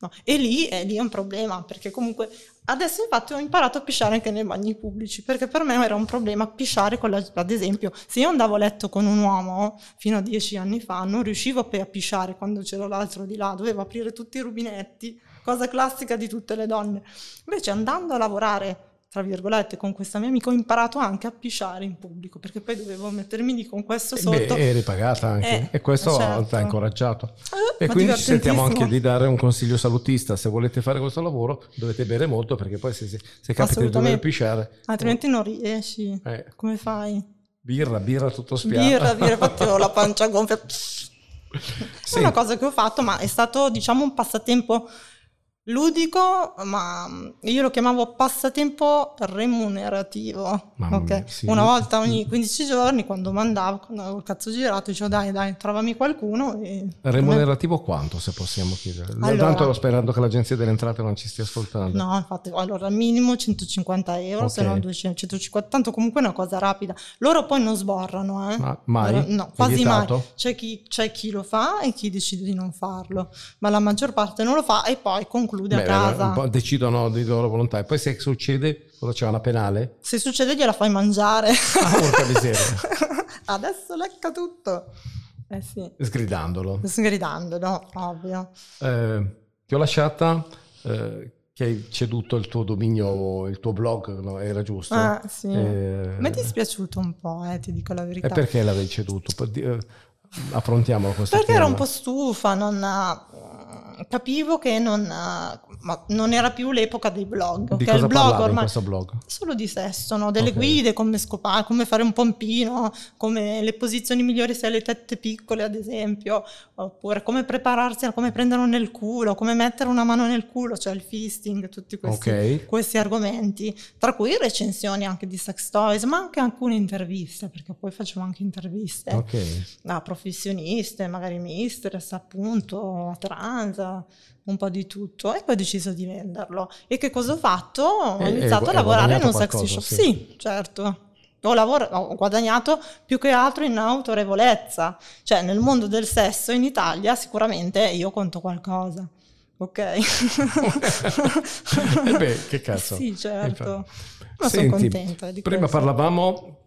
No, E lì, e lì è un problema, perché comunque adesso infatti ho imparato a pisciare anche nei bagni pubblici, perché per me era un problema pisciare con la, ad esempio, se io andavo a letto con un uomo fino a dieci anni fa, non riuscivo poi a pisciare quando c'era l'altro di là, dovevo aprire tutti i rubinetti, cosa classica di tutte le donne. Invece andando a lavorare tra virgolette con questa mia amica ho imparato anche a pisciare in pubblico perché poi dovevo mettermi lì con questo Eh, sotto Beh, eri pagata anche Eh, e questo certo. ti ha incoraggiato. Eh, E quindi ci sentiamo anche di dare un consiglio salutista. Se volete fare questo lavoro dovete bere molto perché poi se, se, se capita di dover pisciare... altrimenti non riesci eh, come fai? birra, birra tutto spiato. birra, birra, infatti ho la pancia gonfia. Sì. <laughs> È una cosa che ho fatto, ma è stato diciamo un passatempo ludico, ma io lo chiamavo passatempo remunerativo. Mamma ok? mia, sì. Una volta ogni 15 giorni, quando mandavo, quando avevo il cazzo girato, dicevo dai, dai, trovami qualcuno. Remunerativo quanto, se possiamo chiedere? Allora- Tanto sperando che l'agenzia delle entrate non ci stia ascoltando. No, infatti, allora minimo 150 euro, Ok. se no 200, 150, tanto comunque è una cosa rapida. Loro poi non sborrano, eh. Ma mai? No, quasi mai. C'è chi, c'è chi lo fa e chi decide di non farlo, ma la maggior parte non lo fa e poi conclude Beh, a casa. decidono di loro volontà. E poi se succede, cosa c'è una penale? Se succede gliela fai mangiare. Ah, porca miseria. <laughs> Adesso lecca tutto. Eh sì, Sgridandolo. sgridando, no, ovvio. Eh, ti ho lasciata eh, che hai ceduto il tuo dominio, il tuo blog, no? era giusto? Ah, sì. Eh, Mi è dispiaciuto un po', eh, ti dico la verità. E perché l'avevi ceduto? Eh, affrontiamo questo Perché tema. ero un po' stufa, non, capivo che non, eh, ma non era più l'epoca dei blog. Di ok? cosa il blog ormai questo blog? solo di sesso, no? delle Ok. guide, come scopare, come fare un pompino, come le posizioni migliori se hai le tette piccole, ad esempio, oppure come prepararsi, come prenderlo nel culo, come mettere una mano nel culo, cioè il fisting, tutti questi, Ok. questi argomenti, tra cui recensioni anche di sex toys, ma anche alcune interviste, perché poi facevo anche interviste Ok. a professioniste, magari mistress, appunto, a trans, un po' di tutto. E poi ho deciso di venderlo. E che cosa ho fatto? Ho E- e iniziato gu- a lavorare in un guadagnato sex qualcosa, shop. sì. Sì, certo. Ho, lavor- ho guadagnato più che altro in autorevolezza. Cioè, nel mondo del sesso in Italia sicuramente io conto qualcosa. Ok? <laughs> Eh beh, che cazzo. Sì, certo. Infatti. Ma sono Senti, contenta di Prima questo. parlavamo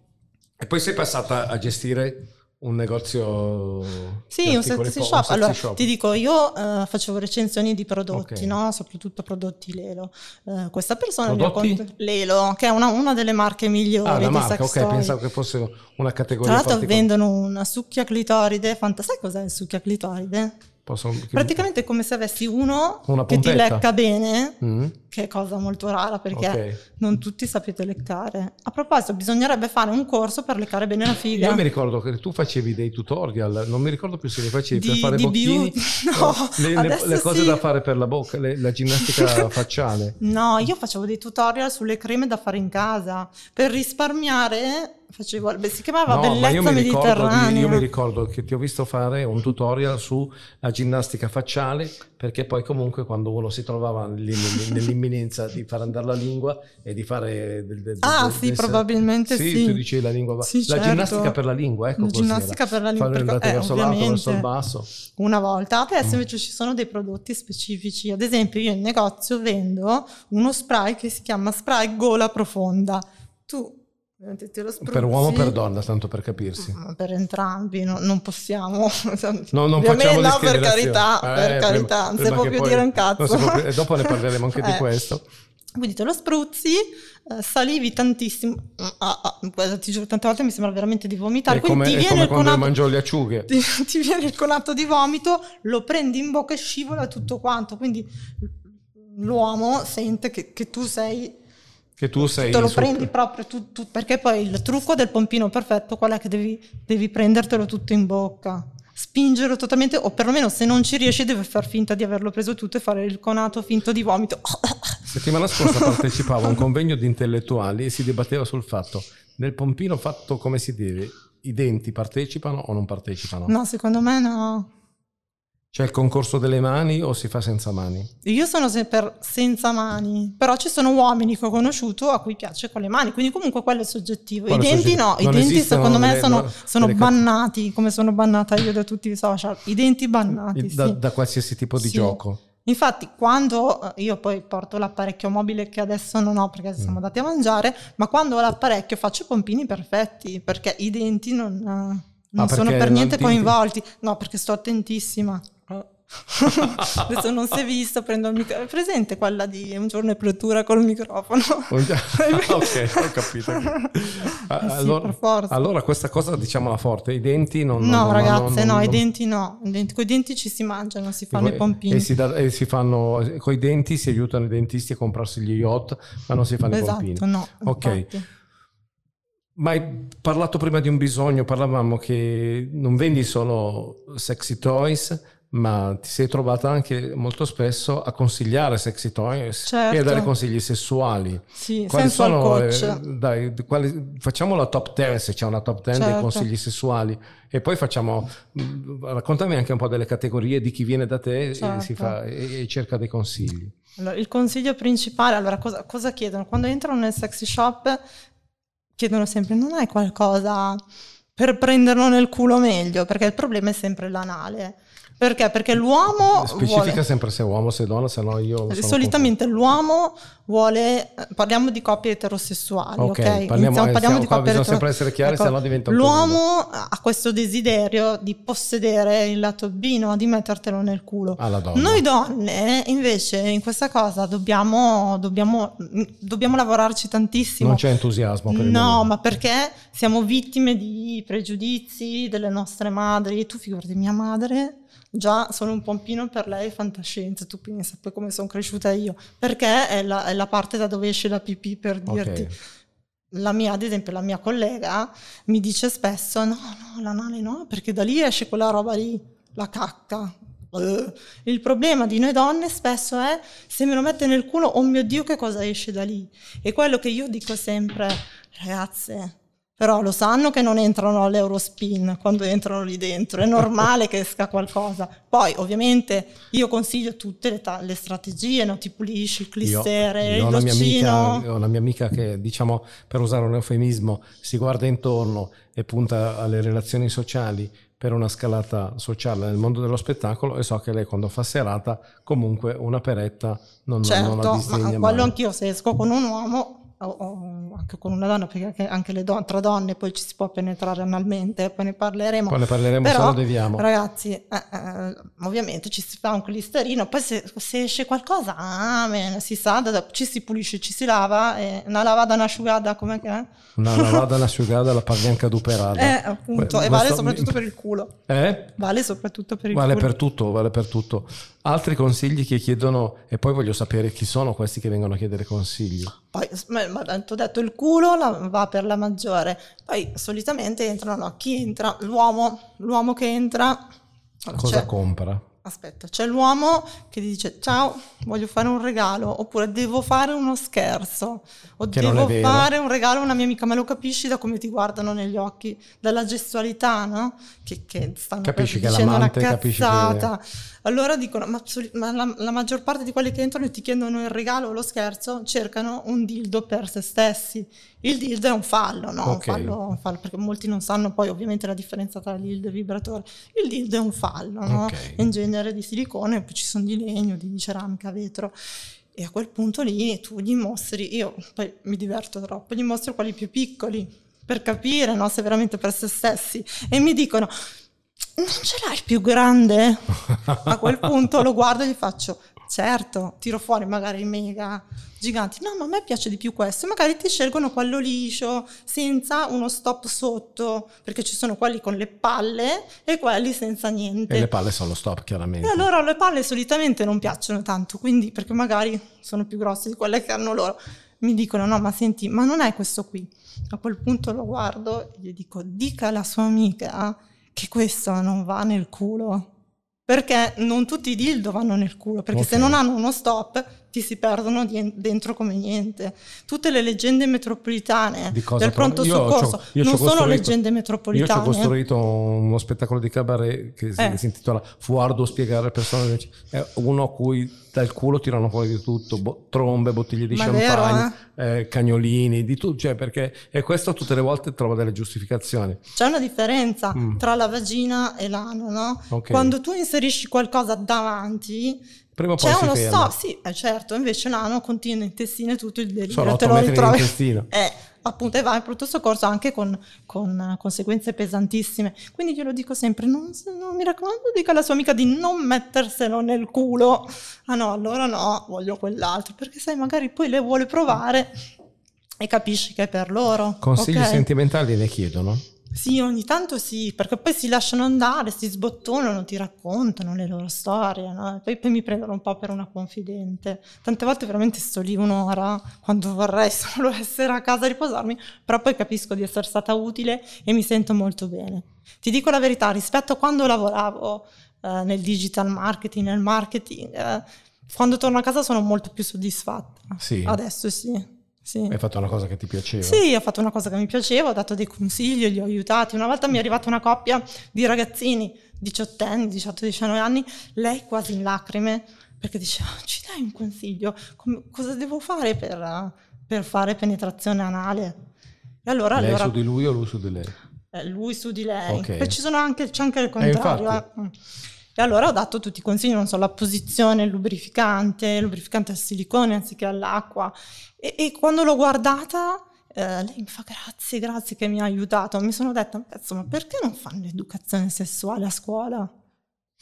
e poi sei passata a gestire un negozio Sì, un sexy po- shop. sexy Allora, shop. ti dico, io eh, facevo recensioni di prodotti, Ok. no? soprattutto prodotti Lelo. Eh, questa persona mi ha Prodotti? cont- Lelo, che è una, una delle marche migliori Ah, la di marca, sex ok, pensavo che fosse una Tra categoria l'altro particolare. vendono una succhia clitoride, fanta- sai cos'è il succhia clitoride? Posso- Praticamente è come se avessi uno che ti lecca bene, Mm? che è cosa molto rara perché Ok. non tutti sapete leccare. A proposito, bisognerebbe fare un corso per leccare bene la figa. Io mi ricordo che tu facevi dei tutorial, non mi ricordo più se li facevi per Di- fare di bocchini. <laughs> No, le, le- le cose sì. da fare per la bocca, le- la ginnastica <laughs> facciale. No, io facevo dei tutorial sulle creme da fare in casa. Per risparmiare facevo, si chiamava No, ma Bellezza io mi, ricordo di- Mediterranea. io mi ricordo che ti ho visto fare un tutorial sulla ginnastica facciale perché poi comunque quando uno si trovava nell'imminenza di far andare la lingua e di fare del, del- Ah, del- sì, del- probabilmente sì. tu dicevi la lingua Sì, la certo. ginnastica per la lingua ecco La ginnastica per la lingua, fare andate eh, verso l'alto verso il basso Una volta, adesso Mm. invece ci sono dei prodotti specifici. Ad esempio, io in negozio vendo uno spray che si chiama spray gola profonda. Tu per uomo o per donna tanto per capirsi Ma Per entrambi, no- non possiamo. <laughs> No, non facciamo no, per carità, Eh, per carità, non si può più poi- dire un cazzo. può e dopo ne parleremo anche di <laughs> Eh. questo. Quindi te lo spruzzi, eh, salivi tantissimo. Ah, ah, guarda, ti giuro, tante volte mi sembra veramente di vomitare. È come, Quindi ti è viene, come il quando conato, mangio le acciughe. ti, <laughs> ti viene il conato di vomito, lo prendi in bocca e scivola tutto quanto. Quindi l'uomo sente che, che tu sei Che tu sei te lo su- prendi proprio tu, tu- perché poi il trucco del pompino perfetto qual è che devi, devi prendertelo tutto in bocca? Spingerlo totalmente o perlomeno se non ci riesci devi far finta di averlo preso tutto e fare il conato finto di vomito. <laughs> Settimana scorsa partecipavo a un convegno di intellettuali e si dibatteva sul fatto nel pompino fatto come si deve, i denti partecipano o non partecipano? no secondo me no C'è il concorso delle mani o si fa senza mani? io sono sempre senza mani però ci sono uomini che ho conosciuto a cui piace con le mani quindi comunque quello è soggettivo Quello i denti soggettivo. no i Non denti esistono secondo me delle- sono, no, sono delle bannati come sono bannata io da tutti i social i denti bannati Da, sì. da qualsiasi tipo di Sì. gioco. Infatti, quando eh, io poi porto l'apparecchio mobile che adesso non ho perché siamo Mm. andati a mangiare, ma quando ho l'apparecchio faccio i pompini perfetti perché i denti non, eh, non Ah, sono per niente ti- coinvolti. No, perché sto attentissima. Adesso non si è visto, prendo il microfono. Presente quella di un giorno è pretura col microfono. ok, <laughs> ho capito. Ah, Eh sì, allora, forza. allora questa cosa diciamola forte, i denti non... No, non- ragazze, non- no, i non- denti no. Con i denti ci si mangiano, si fanno E i pompini. E si, da- e si fanno, con i denti si aiutano i dentisti a comprarsi gli yacht, ma non si fanno i pompini. Esatto, no. Ok. infatti. Ma hai parlato prima di un bisogno, parlavamo che non vendi solo sexy toys, ma ti sei trovata anche molto spesso a consigliare sexy toys Certo. e a dare consigli sessuali. Sì, Quali sono, coach. eh, dai, quali- facciamo la top 10 se c'è una top 10 dei Certo. consigli sessuali e poi facciamo, mh, raccontami anche un po' delle categorie di chi viene da te e, Certo. si fa- e- e cerca dei consigli. Allora, il consiglio principale, allora cosa, cosa chiedono? Quando entrano nel sexy shop chiedono sempre non hai qualcosa per prenderlo nel culo meglio, perché il problema è sempre l'anale. Perché? Perché l'uomo Specifica vuole... sempre se è uomo o se è donna, se no io... Solitamente l'uomo vuole, eh, parliamo di coppie eterosessuali, Ok, ok? parliamo- Iniziamo- eh, parliamo di coppie bisogna etero- sempre essere chiari, Ecco, sennò diventa un L'uomo ha questo desiderio di possedere il lato B, no? di mettertelo nel culo. Alla donna. Noi donne invece in questa cosa dobbiamo, dobbiamo, dobbiamo lavorarci tantissimo. Non c'è entusiasmo per il No, ma perché siamo vittime di pregiudizi delle nostre madri. Tu figurati, mia madre, già sono un pompino per lei fantascienza. Tu pensa poi come sono cresciuta io. Perché è la, è la parte da dove esce la pipì per dirti. Ok. La mia, ad esempio, la mia collega mi dice spesso: no, no, l'anale no, perché da lì esce quella roba lì, la cacca. Eh. Il problema di noi donne spesso è se me lo mette nel culo, oh mio Dio, che cosa esce da lì? E quello che io dico sempre, ragazze, però lo sanno che non entrano all'Eurospin quando entrano lì dentro, è normale che esca qualcosa. Poi, ovviamente, io consiglio tutte le, ta- le strategie, no? ti pulisci il clistere, io il una, mia amica, loccino. ho una mia amica che, diciamo, per usare un eufemismo, si guarda intorno e punta alle relazioni sociali per una scalata sociale nel mondo dello spettacolo e so che lei quando fa serata comunque una peretta non, Certo, non la disdegna ma mai. quello anch'io se esco con un uomo o, o anche con una donna, perché anche, le don- tra donne poi ci si può penetrare analmente, poi ne parleremo. Poi ne parleremo se Però, lo deviamo. Ragazzi, eh, eh, ovviamente ci si fa un clisterino, poi se, se esce qualcosa, amen, si sa, da- ci si pulisce, ci si lava, e una lavata, una asciugata, come che è? Una lavata, una asciugata, la paglianca duperata. <laughs> Eh, appunto, e vale soprattutto per il culo. Eh? Vale soprattutto per il Vale culo. per tutto, vale per tutto. Altri consigli che chiedono, e poi voglio sapere chi sono questi che vengono a chiedere consigli. Poi, ma, ho detto, il culo la- va per la maggiore. Poi solitamente entrano, no, chi entra? L'uomo, l'uomo che entra. Cosa c'è- compra? Aspetta, c'è l'uomo che dice ciao, voglio fare un regalo, oppure devo fare uno scherzo, o Che devo fare un regalo a una mia amica, ma lo capisci da come ti guardano negli occhi, dalla gestualità, no? Che, che stanno Capisci che dicendo una capisci che- cazzata. Allora dicono, ma, ma la, la maggior parte di quelli che entrano e ti chiedono il regalo o lo scherzo cercano un dildo per se stessi. Il dildo è un fallo, no? Un Ok. fallo, un fallo, perché molti non sanno poi ovviamente la differenza tra dildo e vibratore. Il dildo è un fallo, no? Ok. È in genere di silicone, poi ci sono di legno, di ceramica, vetro. E a quel punto lì tu gli mostri, io poi mi diverto troppo, gli mostro quelli più piccoli per capire no, se veramente per se stessi. E mi dicono, non ce l'hai il più grande? A quel <laughs> punto lo guardo e gli faccio, certo, tiro fuori magari i mega giganti. No, ma a me piace di più questo. Magari ti scelgono quello liscio, senza uno stop sotto, perché ci sono quelli con le palle e quelli senza niente. E le palle sono lo stop, chiaramente. E allora le palle solitamente non piacciono tanto, quindi perché magari sono più grosse di quelle che hanno loro. Mi dicono: No, ma senti, ma non è questo qui. A quel punto lo guardo e gli dico: Dica alla sua amica che questo non va nel culo. Perché non tutti i dildo vanno nel culo, perché se Ok. non hanno uno stop ti si perdono di- dentro come niente. Tutte le leggende metropolitane del pronto? Io soccorso io non sono leggende Io ci metropolitane. ho costruito uno spettacolo di cabaret che si, Eh. si intitola Fu arduo spiegare alle persone. È uno a cui dal culo tirano fuori di tutto: bo- trombe, bottiglie di Ma è vero, champagne, eh, cagnolini, di tutto. Cioè, perché, e questo tutte le volte trova delle giustificazioni. C'è una differenza Mm. tra la vagina e l'ano, no? Ok. Quando tu inserisci qualcosa davanti, Prima o poi c'è uno stop, sì, eh, certo, invece l'ano contiene intestino e tutto il delirio, Sono te lo ritrovi. intestino. <laughs> Eh, appunto, e va in pronto soccorso anche con, con, eh, conseguenze pesantissime. Quindi glielo dico sempre, non, non mi raccomando, dica alla sua amica di non metterselo nel culo. Ah no, allora no, voglio quell'altro, perché sai, magari poi le vuole provare e capisci che è per loro. Consigli ok? sentimentali ne chiedono? Sì, ogni tanto sì, perché poi si lasciano andare, si sbottonano, ti raccontano le loro storie, no? Poi, poi mi prendono un po' per una confidente. Tante volte veramente sto lì un'ora quando vorrei <laughs> solo essere a casa a riposarmi, però poi capisco di essere stata utile e mi sento molto bene. Ti dico la verità, rispetto a quando lavoravo eh, nel digital marketing, nel marketing, eh, quando torno a casa sono molto più soddisfatta. Sì. Adesso sì. Sì. Hai fatto una cosa che ti piaceva? Sì, ho fatto una cosa che mi piaceva, ho dato dei consigli, li ho aiutati. Una volta mi è arrivata una coppia di ragazzini, 18 anni, 18-19 anni, lei quasi in lacrime, perché diceva, ci dai un consiglio? Come- cosa devo fare per, per fare penetrazione anale? E allora, Lei allora su di lui o lui su di lei? eh, lui su di lei. Ok. Poi ci sono anche, c'è anche il contrario. infatti. eh. E allora ho dato tutti i consigli, non so, la posizione, il lubrificante, il lubrificante al silicone anziché all'acqua. E, e quando l'ho guardata, eh, lei mi fa grazie, grazie che mi ha aiutato. Mi sono detta, ma perché non fanno educazione sessuale a scuola?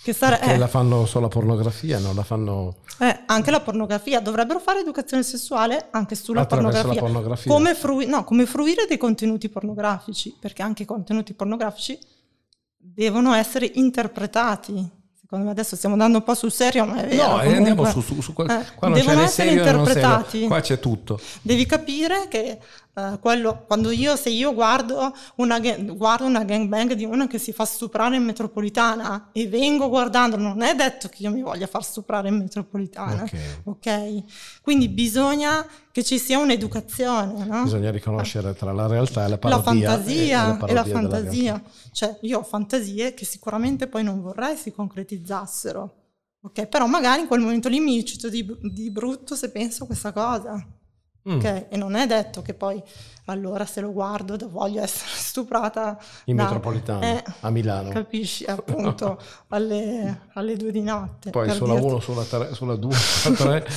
Che sare- eh, la fanno solo la pornografia, non la fanno eh, anche la pornografia, dovrebbero fare educazione sessuale anche sulla pornografia. pornografia. Come, frui- no, come fruire dei contenuti pornografici, perché anche i contenuti pornografici devono essere interpretati. Secondo me adesso stiamo andando un po' sul serio, ma è vero. No, e andiamo comunque. su, su, su quel- Eh, qua non c'è devono né essere serio. interpretati. Qua c'è tutto. Devi capire che eh, quello, quando io, se io guardo una, guardo una gangbang di una che si fa stuprare in metropolitana e vengo guardando, non è detto che io mi voglia far stuprare in metropolitana. Ok. Ok? Quindi bisogna che ci sia un'educazione, no? Bisogna riconoscere tra la realtà e la la parodia. fantasia e la, parodia della fantasia. Cioè, io ho fantasie che sicuramente poi non vorrei si concretizzassero. Ok, però magari in quel momento lì mi cito di, di brutto se penso a questa cosa. Mm. Ok, e non è detto che poi allora se lo guardo voglio essere <laughs> stuprata In da- metropolitana, eh, a Milano. Capisci, appunto, <laughs> alle, alle due di notte. Poi sulla. 1, sulla 3, sulla 2, sulla 3.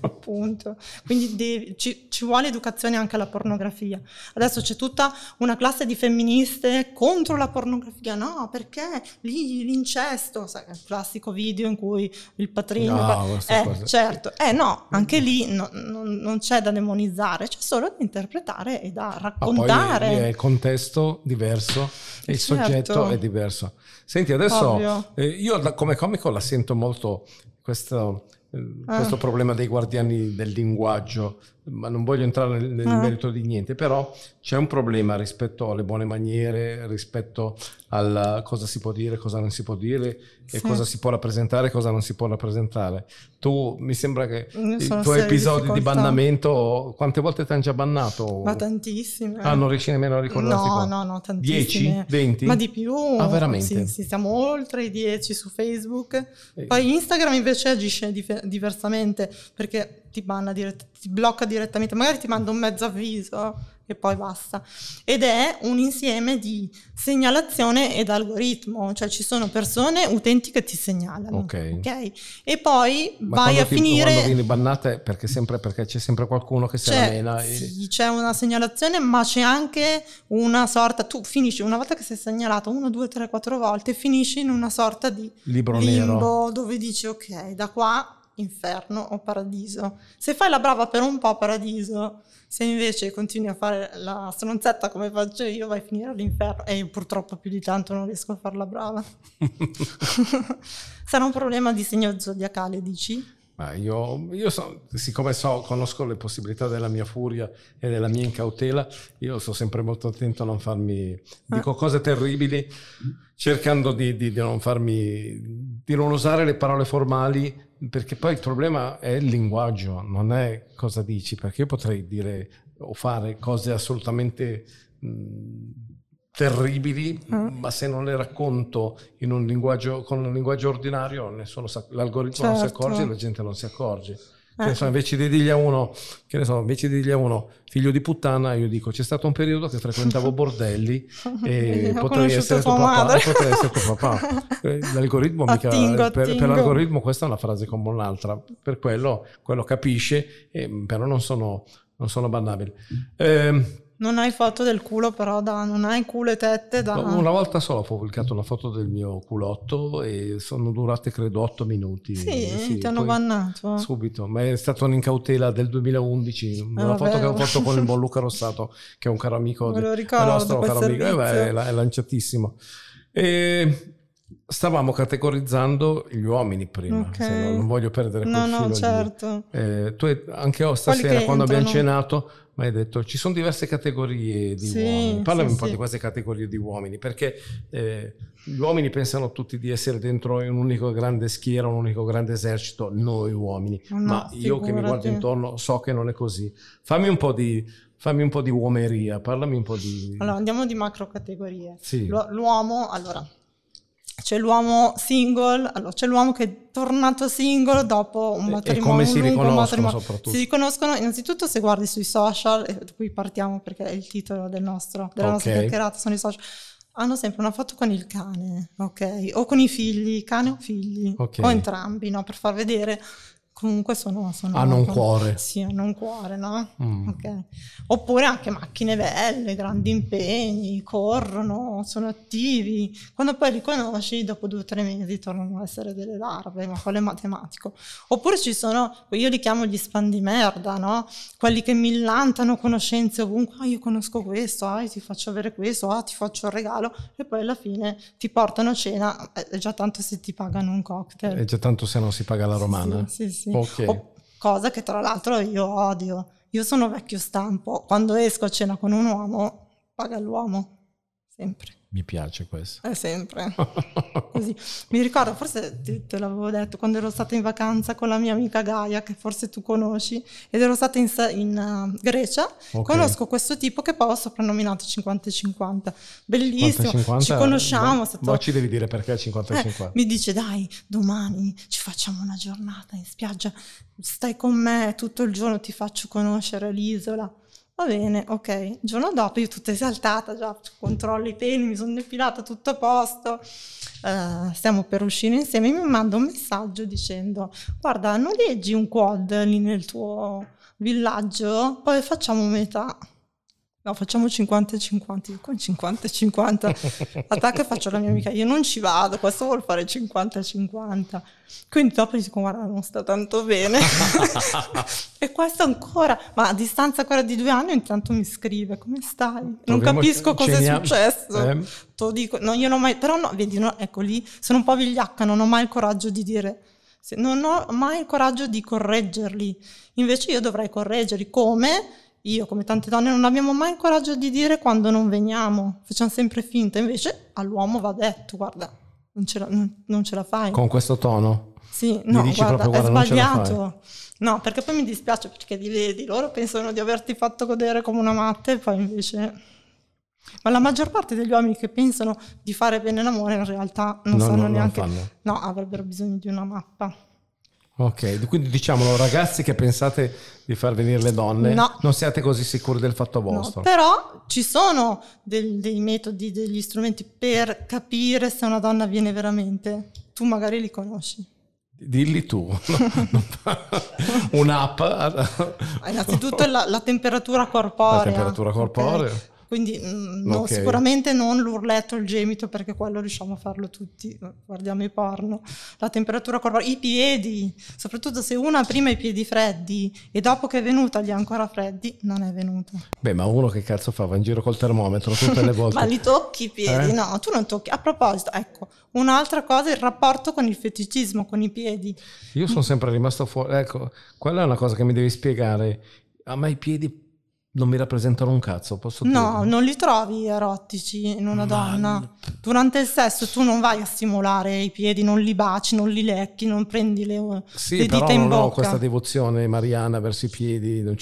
appunto. Quindi devi- ci, ci vuole educazione anche alla pornografia. Adesso c'è tutta una classe di femministe contro la pornografia. No, perché lì l'incesto, sai, il classico video in cui il patrino... No, queste eh, certo. Eh no, anche lì no- non, non c'è da demonizzare, c'è solo da interpretare e da raccontare. lì è il contesto diverso e il Certo. soggetto è diverso. Senti, adesso eh, io da- come comico la sento molto questo, Ah. questo problema dei guardiani del linguaggio, ma non voglio entrare nel, nel Ah. merito di niente, però c'è un problema rispetto alle buone maniere, rispetto a cosa si può dire, cosa non si può dire e Sì. cosa si può rappresentare cosa non si può rappresentare. Tu mi sembra che i tuoi episodi di difficoltà. bannamento, quante volte ti hanno già bannato? Ma tantissime. Ah, non riesci nemmeno a ricordarti No, qua. no, no, 10? tantissime. 20? Ma di più. Ah, veramente? Sì, sì, siamo oltre i 10 su Facebook. Eh. Poi Instagram invece agisce dif- diversamente perché ti banna dirett- ti blocca direttamente, magari ti manda un mezzo avviso e poi basta. Ed è un insieme di segnalazione ed algoritmo, cioè ci sono persone, utenti che ti segnalano. Ok. ok? E poi Ma vai a ti- finire Quando vieni bannata è perché, sempre, perché c'è sempre qualcuno che la c'è, mena e... sì, c'è una segnalazione, ma c'è anche una sorta. Tu finisci una volta che sei segnalato uno, due, tre, quattro volte, finisci in una sorta di libro limbo nero. dove dici ok, da qua inferno o paradiso. Se fai la brava per un po' paradiso, se invece continui a fare la stronzetta come faccio io, vai a finire all'inferno. E io purtroppo più di tanto non riesco a farla brava. <laughs> Sarà un problema di segno zodiacale, dici? Ma io, io so- siccome so, conosco le possibilità della mia furia e della mia incautela, io sto sempre molto attento a non farmi... Dico cose terribili cercando di, di- di non farmi... di non usare le parole formali, perché poi il problema è il linguaggio, non è cosa dici, perché io potrei dire o fare cose assolutamente... mh, terribili, Mm. ma se non le racconto in un linguaggio, con un linguaggio ordinario, nessuno sa- l'algoritmo non si Certo. accorge e la gente non si accorge. Eh. ne so, invece di dirgli a uno, che ne so, invece di dirgli a uno figlio di puttana, io dico c'è stato un periodo che frequentavo <laughs> bordelli <laughs> e potrei essere papà, potrei essere tuo papà. <laughs> Eh, L'algoritmo mica, Attingo, per, per l'algoritmo questa è una frase come un'altra, per quello, quello capisce, e, però non sono, non sono bannabili. Ehm, Non hai foto del culo, però da, non hai culo e tette da... No, Una volta solo ho pubblicato una foto del mio culotto e sono durate credo 8 minuti. Sì, ti hanno bannato. Subito, ma è stata un'incautela del 2011, una Eh, vabbè. foto che ho fatto con il buon Luca <laughs> Rossato, che è un caro amico Me lo ricordo, nostro quel caro amico, eh, beh, è, la- è lanciatissimo. E stavamo categorizzando gli uomini prima, Ok. se no, non voglio perdere quel No, filo no, certo. Eh, tu anche oh, stasera quando abbiamo entrano- cenato mi hai detto ci sono diverse categorie di Sì, uomini parlami sì, un po' sì. di queste categorie di uomini perché eh, gli uomini pensano tutti di essere dentro in un unico grande schiera un unico grande esercito noi uomini No, ma io che mi guardo figurati. intorno so che non è così fammi un po' di fammi un po' di uomeria parlami un po' di Allora, andiamo di macro categorie. Sì. L'u- L'uomo, allora, c'è l'uomo single, allora, c'è l'uomo che è tornato single dopo un E- e matrimonio, come si un lungo riconoscono matrimonio. soprattutto? Si riconoscono innanzitutto se guardi sui social, e cui partiamo perché è il titolo del nostro, della nostra Ok. chiacchierata, sono i social. Hanno sempre una foto con il cane, ok? O con i figli, cane o figli, Ok. o entrambi, no? Per far vedere. Comunque sono... sono hanno un cuore Sì, hanno un cuore, no? Mm. Ok. Oppure anche macchine belle, grandi impegni, corrono, sono attivi. Quando poi li conosci, dopo due o tre mesi tornano a essere delle larve, ma quello è matematico. Oppure ci sono, io li chiamo gli spandimerda, no? Quelli che millantano conoscenze ovunque. Ah, io conosco questo, ah, ti faccio avere questo, ah, ti faccio un regalo. E poi alla fine ti portano a cena, eh, è già tanto se ti pagano un cocktail. e già tanto se non si paga la romana Sì, sì, sì. Ok. O- cosa che tra l'altro io odio. Io sono vecchio stampo. Quando esco a cena con un uomo, paga l'uomo. Sempre. Mi piace questo È sempre. <laughs> Così. Mi ricordo, forse te, te l'avevo detto, quando ero stata in vacanza con la mia amica Gaia, che forse tu conosci, ed ero stata in, in, uh, Grecia, Ok. conosco questo tipo che poi ho soprannominato 50-50. Bellissimo, 50-50, ci conosciamo. ma- stato- ma ci devi dire perché è eh, 50-50 mi dice dai, domani ci facciamo una giornata in spiaggia, stai con me tutto il giorno, ti faccio conoscere l'isola. Va bene, ok. Il giorno dopo io tutta esaltata, già controllo i peli, mi sono depilata, tutto a posto. Eh, stiamo per uscire insieme, mi manda un messaggio dicendo guarda, noleggi un quad lì nel tuo villaggio, poi facciamo metà. No, facciamo 50 e 50. Io con 50 e 50 attacco e faccio la mia amica. Io non ci vado, questo vuol fare 50 e 50. Quindi dopo dico, guarda, non sta tanto bene. <laughs> e questo ancora, ma a distanza ancora di due anni, intanto mi scrive, come stai? Non Proviamo- capisco cosa è successo. Eh? Te lo dico, no, io non ho mai, però no, vedi, no, ecco lì, sono un po' vigliacca, non ho mai il coraggio di dire, non ho mai il coraggio di correggerli. Invece io dovrei correggerli come io, come tante donne, non abbiamo mai il coraggio di dire quando non veniamo, facciamo sempre finta. Invece all'uomo va detto, guarda, non ce la, non- non ce la fai. con questo tono Sì, no, guarda, proprio, è guarda, la sbagliato. No, perché poi mi dispiace perché li vedi, loro pensano di averti fatto godere come una matta e poi invece... Ma la maggior parte degli uomini che pensano di fare bene l'amore in realtà non No, sanno no, neanche... No, avrebbero bisogno di una mappa. Ok, quindi diciamolo ragazzi che pensate di far venire le donne, No. non siate così sicuri del fatto No, vostro. però ci sono del- dei metodi, degli strumenti per capire se una donna viene veramente. Tu magari li conosci. Dilli tu, <laughs> <laughs> un'app, Ah, Innanzitutto la, la temperatura corporea. La temperatura corporea. Quindi mm, no, Ok. sicuramente non l'urletto, il gemito, perché quello riusciamo a farlo tutti, guardiamo i porno. La temperatura corporea, i piedi, soprattutto se una ha prima i piedi freddi e dopo che è venuta li ha ancora freddi, non è venuta. Beh, ma uno che cazzo fa? Va in giro col termometro tutte le <laughs> volte. Ma li tocchi i piedi? Eh? No, tu non tocchi. A proposito, ecco, un'altra cosa è il rapporto con il feticismo, con i piedi. Io sono sempre rimasto fuori. Ecco, quella è una cosa che mi devi spiegare. A me i piedi non mi rappresentano un cazzo, posso No, dirlo? non li trovi erotici in una Ma- donna. Durante il sesso tu non vai a stimolare i piedi, non li baci, non li lecchi, non prendi le, Sì, le però dita in non ho bocca. questa devozione mariana verso i piedi, non,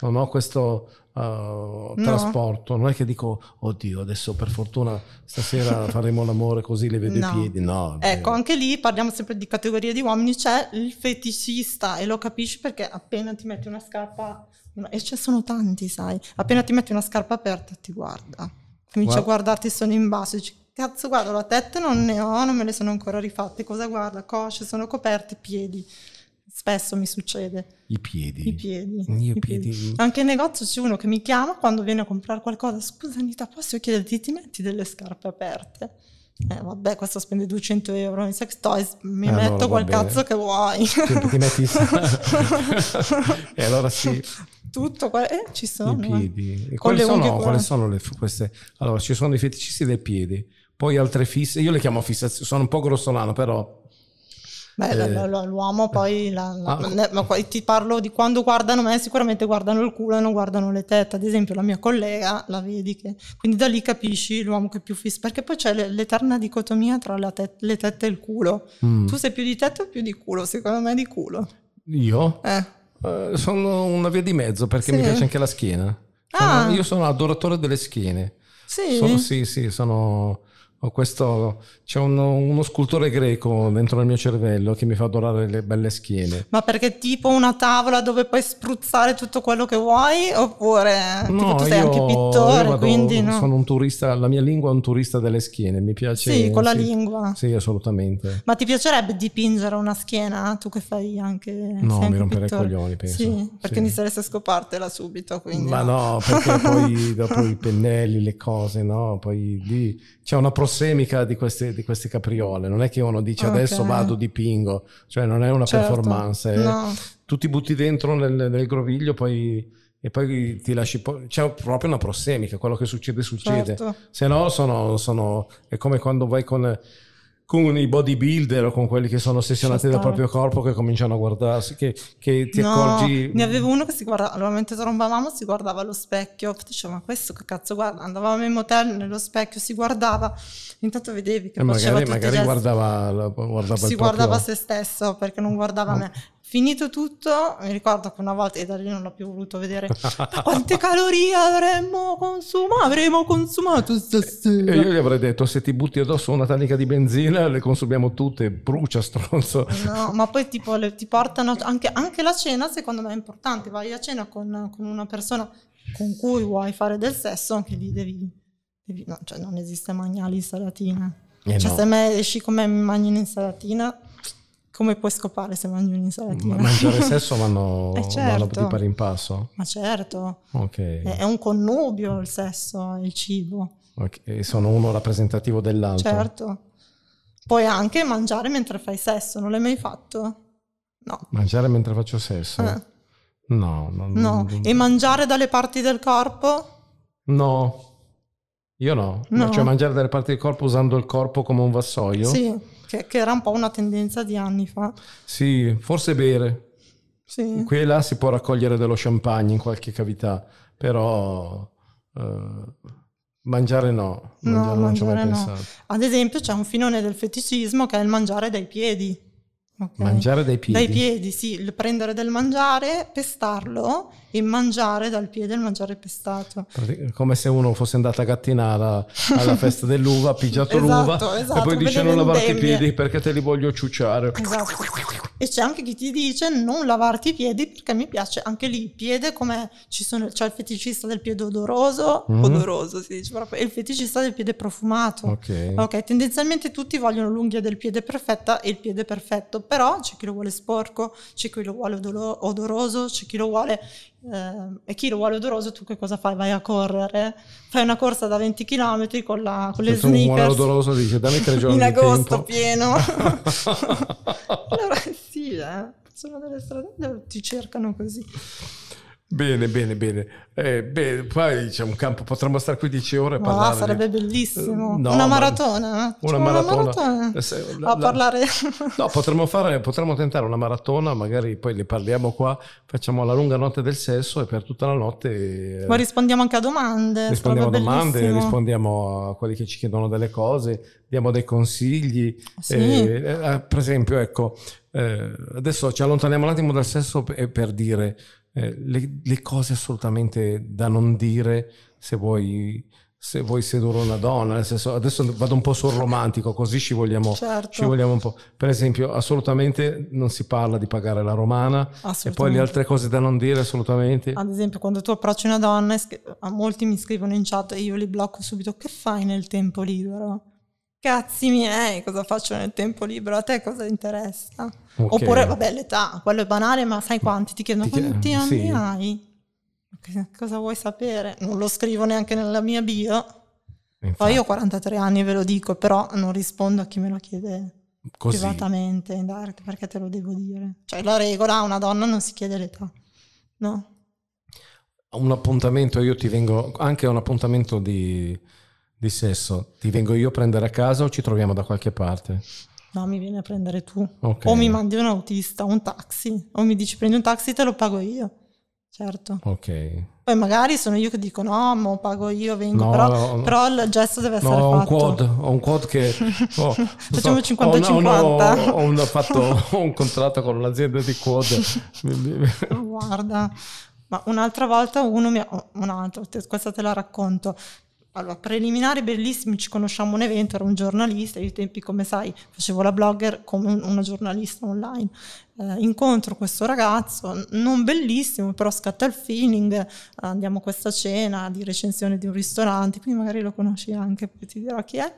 non ho questo uh, trasporto. Non è che dico, oddio, adesso per fortuna stasera <laughs> faremo l'amore così le vedo No. i piedi. No, Ecco, anche lì parliamo sempre di categorie di uomini, c'è il feticista e lo capisci perché appena ti metti una scarpa, e ce sono tanti, sai, appena ti metti una scarpa aperta ti guarda, comincia Guarda- a guardarti sono in basso, dici, cazzo guarda la tette non ne ho, non me le sono ancora rifatte, cosa guarda? Cosce sono coperte, piedi, spesso mi succede. i piedi. I piedi. I piedi- Anche in negozio c'è uno che mi chiama quando viene a comprare qualcosa. Scusa Anita, posso chiederti, ti metti delle scarpe aperte? Eh, vabbè, questo spende 200 euro in sex toys, mi Eh, allora metto va quel cazzo che vuoi. Ti, ti metti <laughs> e allora sì, Tutto, que- eh, ci sono. i piedi. E quali sono, quali sono le, queste? Allora, ci sono i feticisti dei piedi. poi altre fisse, io le chiamo fissazioni, sono un po' grossolano però Beh, Eh. l'uomo poi, la- la- Ah. ma poi ti parlo di quando guardano me, sicuramente guardano il culo e non guardano le tette. Ad esempio, la mia collega la vedi che. Quindi da lì capisci l'uomo che è più fisso. Perché poi c'è le- l'eterna dicotomia tra tet- le tette e il culo. mm, Tu sei più di tette o più di culo? Secondo me di culo. io Eh. eh, sono una via di mezzo perché Sì. mi piace anche la schiena. Sono- Ah. Io sono adoratore delle schiene. Sì. Sono- sì, sì, sono. Ho questo, c'è uno, uno scultore greco dentro il mio cervello che mi fa adorare le belle schiene. Ma perché tipo una tavola dove puoi spruzzare tutto quello che vuoi? Oppure tipo tu sei io- anche pittore, vado- quindi no? sono un turista, la mia lingua è un turista delle schiene, mi piace. Sì, con la lingua. Sì, assolutamente. Ma ti piacerebbe dipingere una schiena? Tu che fai anche... No, mi romperei i coglioni, penso. Sì, perché Sì. inizieresti a scopartela subito, quindi... Ma no, perché poi <laughs> dopo i pennelli, le cose, no? Poi lì c'è una prossemica di queste, di queste capriole. Non è che uno dice Ok. adesso vado, dipingo, cioè non è una Certo. performance. è- No. Tu ti butti dentro nel, nel groviglio poi, e poi ti lasci. po- c'è proprio una prossemica, quello che succede, succede. Certo. Se no, sono, sono- è come quando vai con, con i bodybuilder o con quelli che sono ossessionati dal proprio corpo che cominciano a guardarsi, che, che ti No, accorgi. ne avevo uno che si guardava, allora mentre trombavamo si guardava allo specchio, diceva ma questo che cazzo guarda, andavamo in motel nello specchio, si guardava, intanto vedevi che E faceva magari, magari gesti. guardava, la- guardava si il guardava proprio- se stesso perché non guardava me. Finito tutto, mi ricordo che una volta, e da lì non l'ho più voluto vedere, "Ma <laughs> quante calorie avremmo consumato, avremo consumato E stasera. io gli avrei detto: se ti butti addosso una tanica di benzina, le consumiamo tutte, brucia stronzo. No, ma poi tipo le- ti portano anche, anche la cena, secondo me è importante. Vai a cena con, con una persona con cui vuoi fare del sesso, anche lì devi. devi- no, cioè non esiste mangiare l'insalatina. Eh cioè, no. se me esci con me e mi mangi un'insalatina, come puoi scopare se mangi Ma un'insalatina? mangiare <laughs> sesso vanno, Eh, certo. vanno di pari in passo. Ma certo, Ok. è, un connubio il sesso e il cibo, Ok, e sono uno rappresentativo dell'altro. certo. Puoi anche mangiare mentre fai sesso, non l'hai mai fatto? No. Mangiare mentre faccio sesso? Eh. No, No, non- e mangiare dalle parti del corpo? no. Io no. No. Cioè mangiare dalle parti del corpo usando il corpo come un vassoio? Sì, che, che era un po' una tendenza di anni fa. Sì, forse bere. Sì. Qui e là si può raccogliere dello champagne in qualche cavità, però eh, mangiare no, No, mangiare non ci ho mai mangiare no. pensato. Ad esempio c'è un filone del feticismo che è il mangiare dai piedi. Ok? Mangiare dai piedi? Dai piedi, sì, il prendere del mangiare, pestarlo e mangiare dal piede il mangiare pestato. Come se uno fosse andato a gattinare alla festa dell'uva, ha pigiato <laughs> Esatto, l'uva esatto, e poi dice non lavarti i vendemmie." piedi perché te li voglio ciucciare. Esatto. E c'è anche chi ti dice non lavarti i piedi perché mi piace anche lì il piede come ci sono, c'è il feticista del piede odoroso, Mhm. odoroso si dice proprio, e il feticista del piede profumato. Ok. Ok, tendenzialmente tutti vogliono l'unghia del piede perfetta e il piede perfetto, però c'è chi lo vuole sporco, c'è chi lo vuole odoroso, c'è chi lo vuole... eh, e chi lo vuole odoroso, tu che cosa fai? Vai a correre, fai una corsa da 20 km con, la, con le Se tu muore sneakers odoroso dice dammi tre giorni <laughs> in agosto tempo. pieno. <laughs> allora, sì, eh. Sono delle strade ti cercano così. Bene, bene, bene. Eh, beh, poi c'è un campo, potremmo stare qui 10 ore a parlare. di- sarebbe bellissimo. Eh, no, una ma- maratona. Una Facciamo maratona. Eh, se- la- a la- parlare. No, potremmo, fare, potremmo tentare una maratona, magari poi ne parliamo qua, facciamo la lunga notte del sesso e per tutta la notte eh, Ma rispondiamo anche a domande. rispondiamo a domande, bellissimo. rispondiamo a quelli che ci chiedono delle cose, diamo dei consigli. Sì. Eh, eh, per esempio, ecco, eh, adesso ci allontaniamo un attimo dal sesso per dire eh, le, le cose assolutamente da non dire se vuoi, se vuoi sedurre una donna. Nel senso, adesso vado un po' sul romantico, così ci vogliamo, Certo. ci vogliamo un po'. Per esempio, assolutamente non si parla di pagare la romana. E poi le altre cose da non dire assolutamente. Ad esempio, quando tu approcci una donna, molti mi scrivono in chat e io li blocco subito. Che fai nel tempo libero? Cazzi miei, cosa faccio nel tempo libero? A te cosa interessa? Ok. Oppure, vabbè, l'età, quello è banale, ma sai quanti? Ti chiedono Ti quanti anni sì. hai? Cosa vuoi sapere? Non lo scrivo neanche nella mia bio. Poi Infatti, io ho 43 anni, ve lo dico, però non rispondo a chi me lo chiede così. privatamente, in direct, perché te lo devo dire. Cioè, la regola, a una donna non si chiede l'età. No? un appuntamento, io ti vengo anche a un appuntamento di, di sesso, ti vengo io a prendere a casa o ci troviamo da qualche parte? No, mi vieni a prendere tu. Ok. O mi mandi un autista, un taxi. O mi dici prendi un taxi te lo pago io. Certo. Ok. Poi magari sono io che dico no, mo pago io, vengo. No, però, no, però il gesto deve essere No, ho un fatto. quad, ho un quad che... <laughs> oh, Facciamo so, 50-50. Ho, no, ho un, ho fatto ho un contratto con un'azienda di quad. Guarda, ma un'altra volta uno mi ha... oh, un'altra, questa te la racconto. Allora, preliminari bellissimi, ci conosciamo un evento, ero un giornalista, io ai tempi, come sai, facevo la blogger come un- una giornalista online. Eh, incontro questo ragazzo, non bellissimo, però scatta il feeling, eh, andiamo a questa cena di recensione di un ristorante, quindi magari lo conosci anche, poi ti dirò chi è.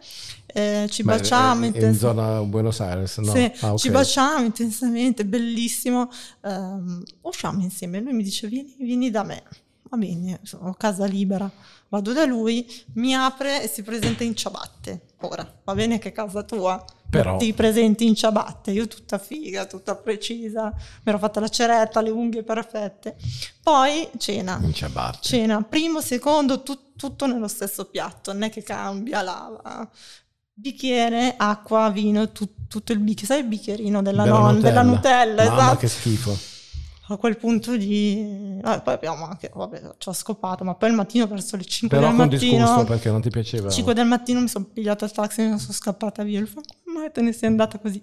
Eh, ci Ma baciamo è- è in intens- zona Buenos Aires, no? sì, Ah, ok. ci baciamo intensamente, bellissimo. Ehm, usciamo insieme. Lui mi dice: Vieni, vieni da me. Va bene, ho casa libera. Vado da lui, mi apre e si presenta in ciabatte. Ora, va bene che è casa tua, Però- ti presenti in ciabatte. Io tutta figa, tutta precisa, mi ero fatta la ceretta, le unghie perfette. Poi cena. In ciabatte. Cena, primo, secondo, tut- tutto nello stesso piatto, non è che cambia lava. Bicchiere, acqua, vino, tu- tutto il bicchiere, sai il bicchierino della, non- della Nutella, Mamma esatto. che schifo. A quel punto di... vabbè, poi abbiamo anche, vabbè, ci ho scopato, ma poi il mattino verso le 5 Però del con mattino... disgusto perché non ti piaceva. 5 del mattino mi sono pigliato il taxi e mi sono scappata via. Lui fa, come te ne sei andata così?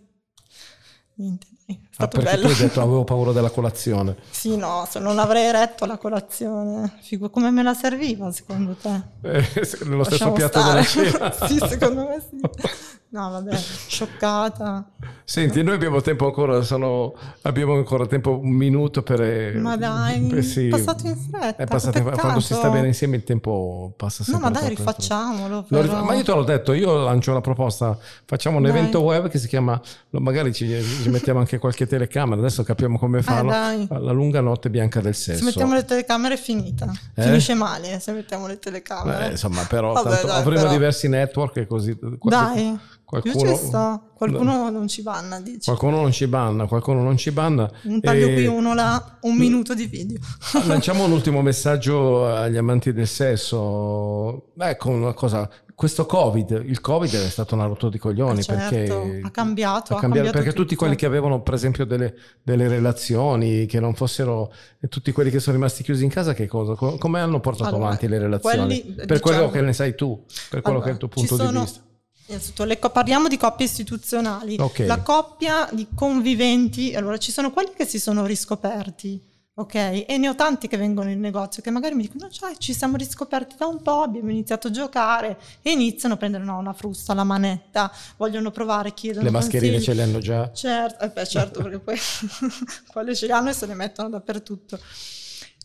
Niente, dai, Ah, stato perché bello. tu hai detto <laughs> avevo paura della colazione. Sì, no, se non avrei retto la colazione, figo, come me la serviva secondo te? Eh, se- nello stesso Lasciamo piatto stare. della <laughs> cena. sì, secondo me sì. <laughs> No, vabbè, scioccata. Senti, noi abbiamo tempo ancora, sono- abbiamo ancora tempo, un minuto per... eh, Ma dai, per- sì. è passato in fretta. È passato in- quando si sta bene insieme il tempo passa No, sempre ma dai, rifacciamolo. Lo però. Ma io te l'ho detto, io lancio una proposta, facciamo un Dai. evento web che si chiama, magari ci, ci mettiamo anche qualche telecamera, adesso capiamo come farlo, Eh, la lunga notte bianca del sesso. Se mettiamo le telecamere è finita. Eh? Finisce male se mettiamo le telecamere. Eh, insomma, però Vabbè, tanto dai, avremo però. diversi network e così. Dai, qualcuno. Qualcuno non ci banna, dici. qualcuno non ci banna, qualcuno non ci banna. Un taglio E- qui, uno là, un minuto di video. Lanciamo un ultimo messaggio agli amanti del sesso. Ecco una cosa, questo Covid, il Covid è stato una rottura di coglioni Eh, certo, perché ha cambiato, ha cambiato- cambiato perché tutti tutto. quelli che avevano per esempio delle, delle relazioni che non fossero e tutti quelli che sono rimasti chiusi in casa che cosa Co- come hanno portato Allora, avanti le relazioni quelli, per diciamo- quello che ne sai tu per quello Allora, che è il tuo punto di sono- vista Innanzitutto, le parliamo di coppie istituzionali. Ok. La coppia di conviventi, allora ci sono quelli che si sono riscoperti, ok? E ne ho tanti che vengono in negozio che magari mi dicono, cioè, ci siamo riscoperti da un po', abbiamo iniziato a giocare e iniziano a prendere no, una frusta, la manetta, vogliono provare, chiedono le mascherine consigli. ce le hanno già Certo, eh beh, certo, perché poi <laughs> quelle ce le hanno e se le mettono dappertutto.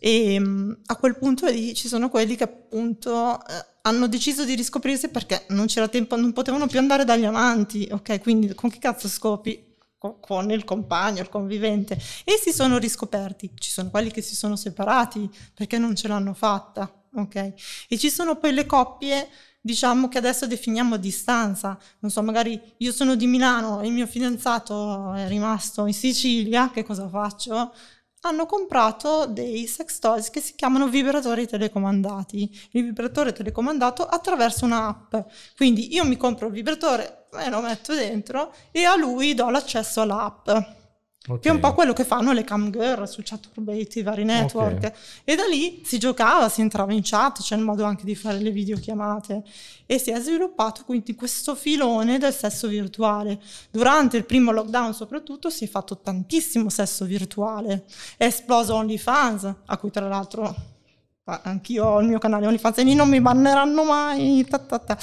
E mm, a quel punto lì ci sono quelli che appunto eh, hanno deciso di riscoprirsi perché non c'era tempo, non potevano più andare dagli amanti, ok? Quindi con che cazzo scopi? Co- Con il compagno, il convivente. E si sono riscoperti. Ci sono quelli che si sono separati perché non ce l'hanno fatta, ok? E ci sono poi le coppie diciamo che adesso definiamo a distanza. Non so, magari io sono di Milano e il mio fidanzato è rimasto in Sicilia, che cosa faccio? Hanno comprato dei sex toys che si chiamano vibratori telecomandati. Il vibratore telecomandato attraverso un'app. Quindi io mi compro il vibratore e lo metto dentro e a lui do l'accesso all'app. Ok. Che è un po' quello che fanno le cam girl su Chaturbate, i vari network. Ok. E da lì si giocava, si entrava in chat, c'è il modo anche di fare le videochiamate. E si è sviluppato quindi questo filone del sesso virtuale. Durante il primo lockdown soprattutto si è fatto tantissimo sesso virtuale. È esploso OnlyFans, a cui tra l'altro ah, anch'io ho il mio canale OnlyFans e lì non mi banneranno mai, ta ta ta.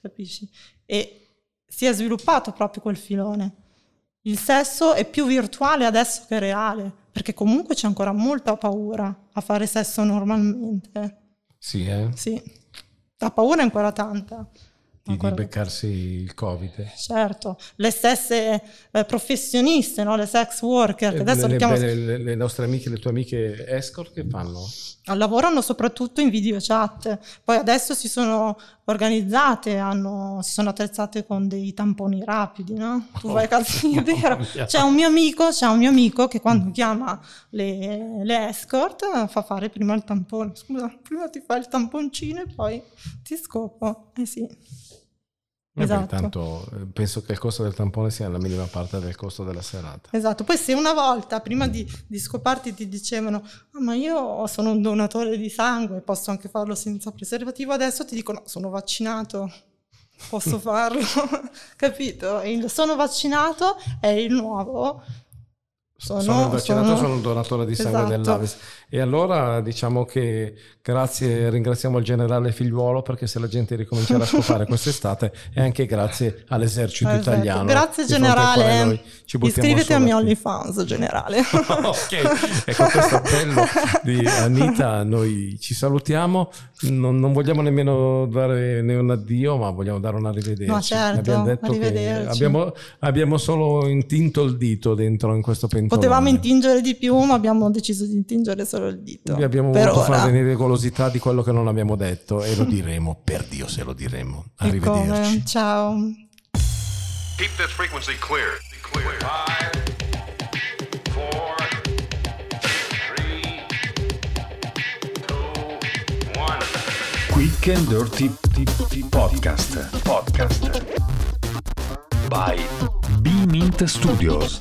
capisci? E si è sviluppato proprio quel filone. Il sesso è più virtuale adesso che reale, perché comunque c'è ancora molta paura a fare sesso normalmente. sì eh Sì, la paura è ancora tanta. di Ancora- beccarsi il Covid. Certo, le stesse eh, professioniste, no? le sex worker, che adesso le, le chiamo- le- le nostre amiche, le tue amiche escort che fanno? lavorano soprattutto in video chat, poi adesso si sono organizzate, hanno- si sono attrezzate con dei tamponi rapidi, no? Tu vai a casa Mamma vero. C'è un mio amico, c'è un mio amico che quando chiama le, le escort fa fare prima il tampone. Scusa, prima ti fai il tamponcino e poi ti scopo. Eh sì. Vabbè, Esatto. tanto eh, penso che il costo del tampone sia la minima parte del costo della serata. Esatto, poi se una volta prima di, di scoparti ti dicevano "Ah, ma io sono un donatore di sangue, posso anche farlo senza preservativo, adesso ti dicono no, sono vaccinato, posso farlo, <laughs> capito? Il sono vaccinato è il nuovo. Sono, Sono, vaccinato, sono- sono un donatore di sangue Esatto. dell'Avis. E allora diciamo che grazie, ringraziamo il generale figliuolo perché se la gente ricomincerà a scopare <laughs> quest'estate è anche grazie all'esercito Esatto. italiano. Grazie generale, iscriviti a mio. OnlyFans generale. <laughs> ok, e con questo appello di Anita noi ci salutiamo, non, non vogliamo nemmeno dare né un addio, ma vogliamo dare un arrivederci. Ma certo, abbiamo detto arrivederci. abbiamo, abbiamo solo intinto il dito dentro in questo pentolone. Potevamo intingere di più, ma abbiamo deciso di intingere solo il dito. Vi abbiamo per voluto ora. far venire golosità di quello che non abbiamo detto e lo diremo, per Dio se lo diremo. Arrivederci. Ciao. Keep this frequency clear. Clear. Five, four, three, two, one. Quick and Dirty Podcast. Podcast. By B-Mint Studios.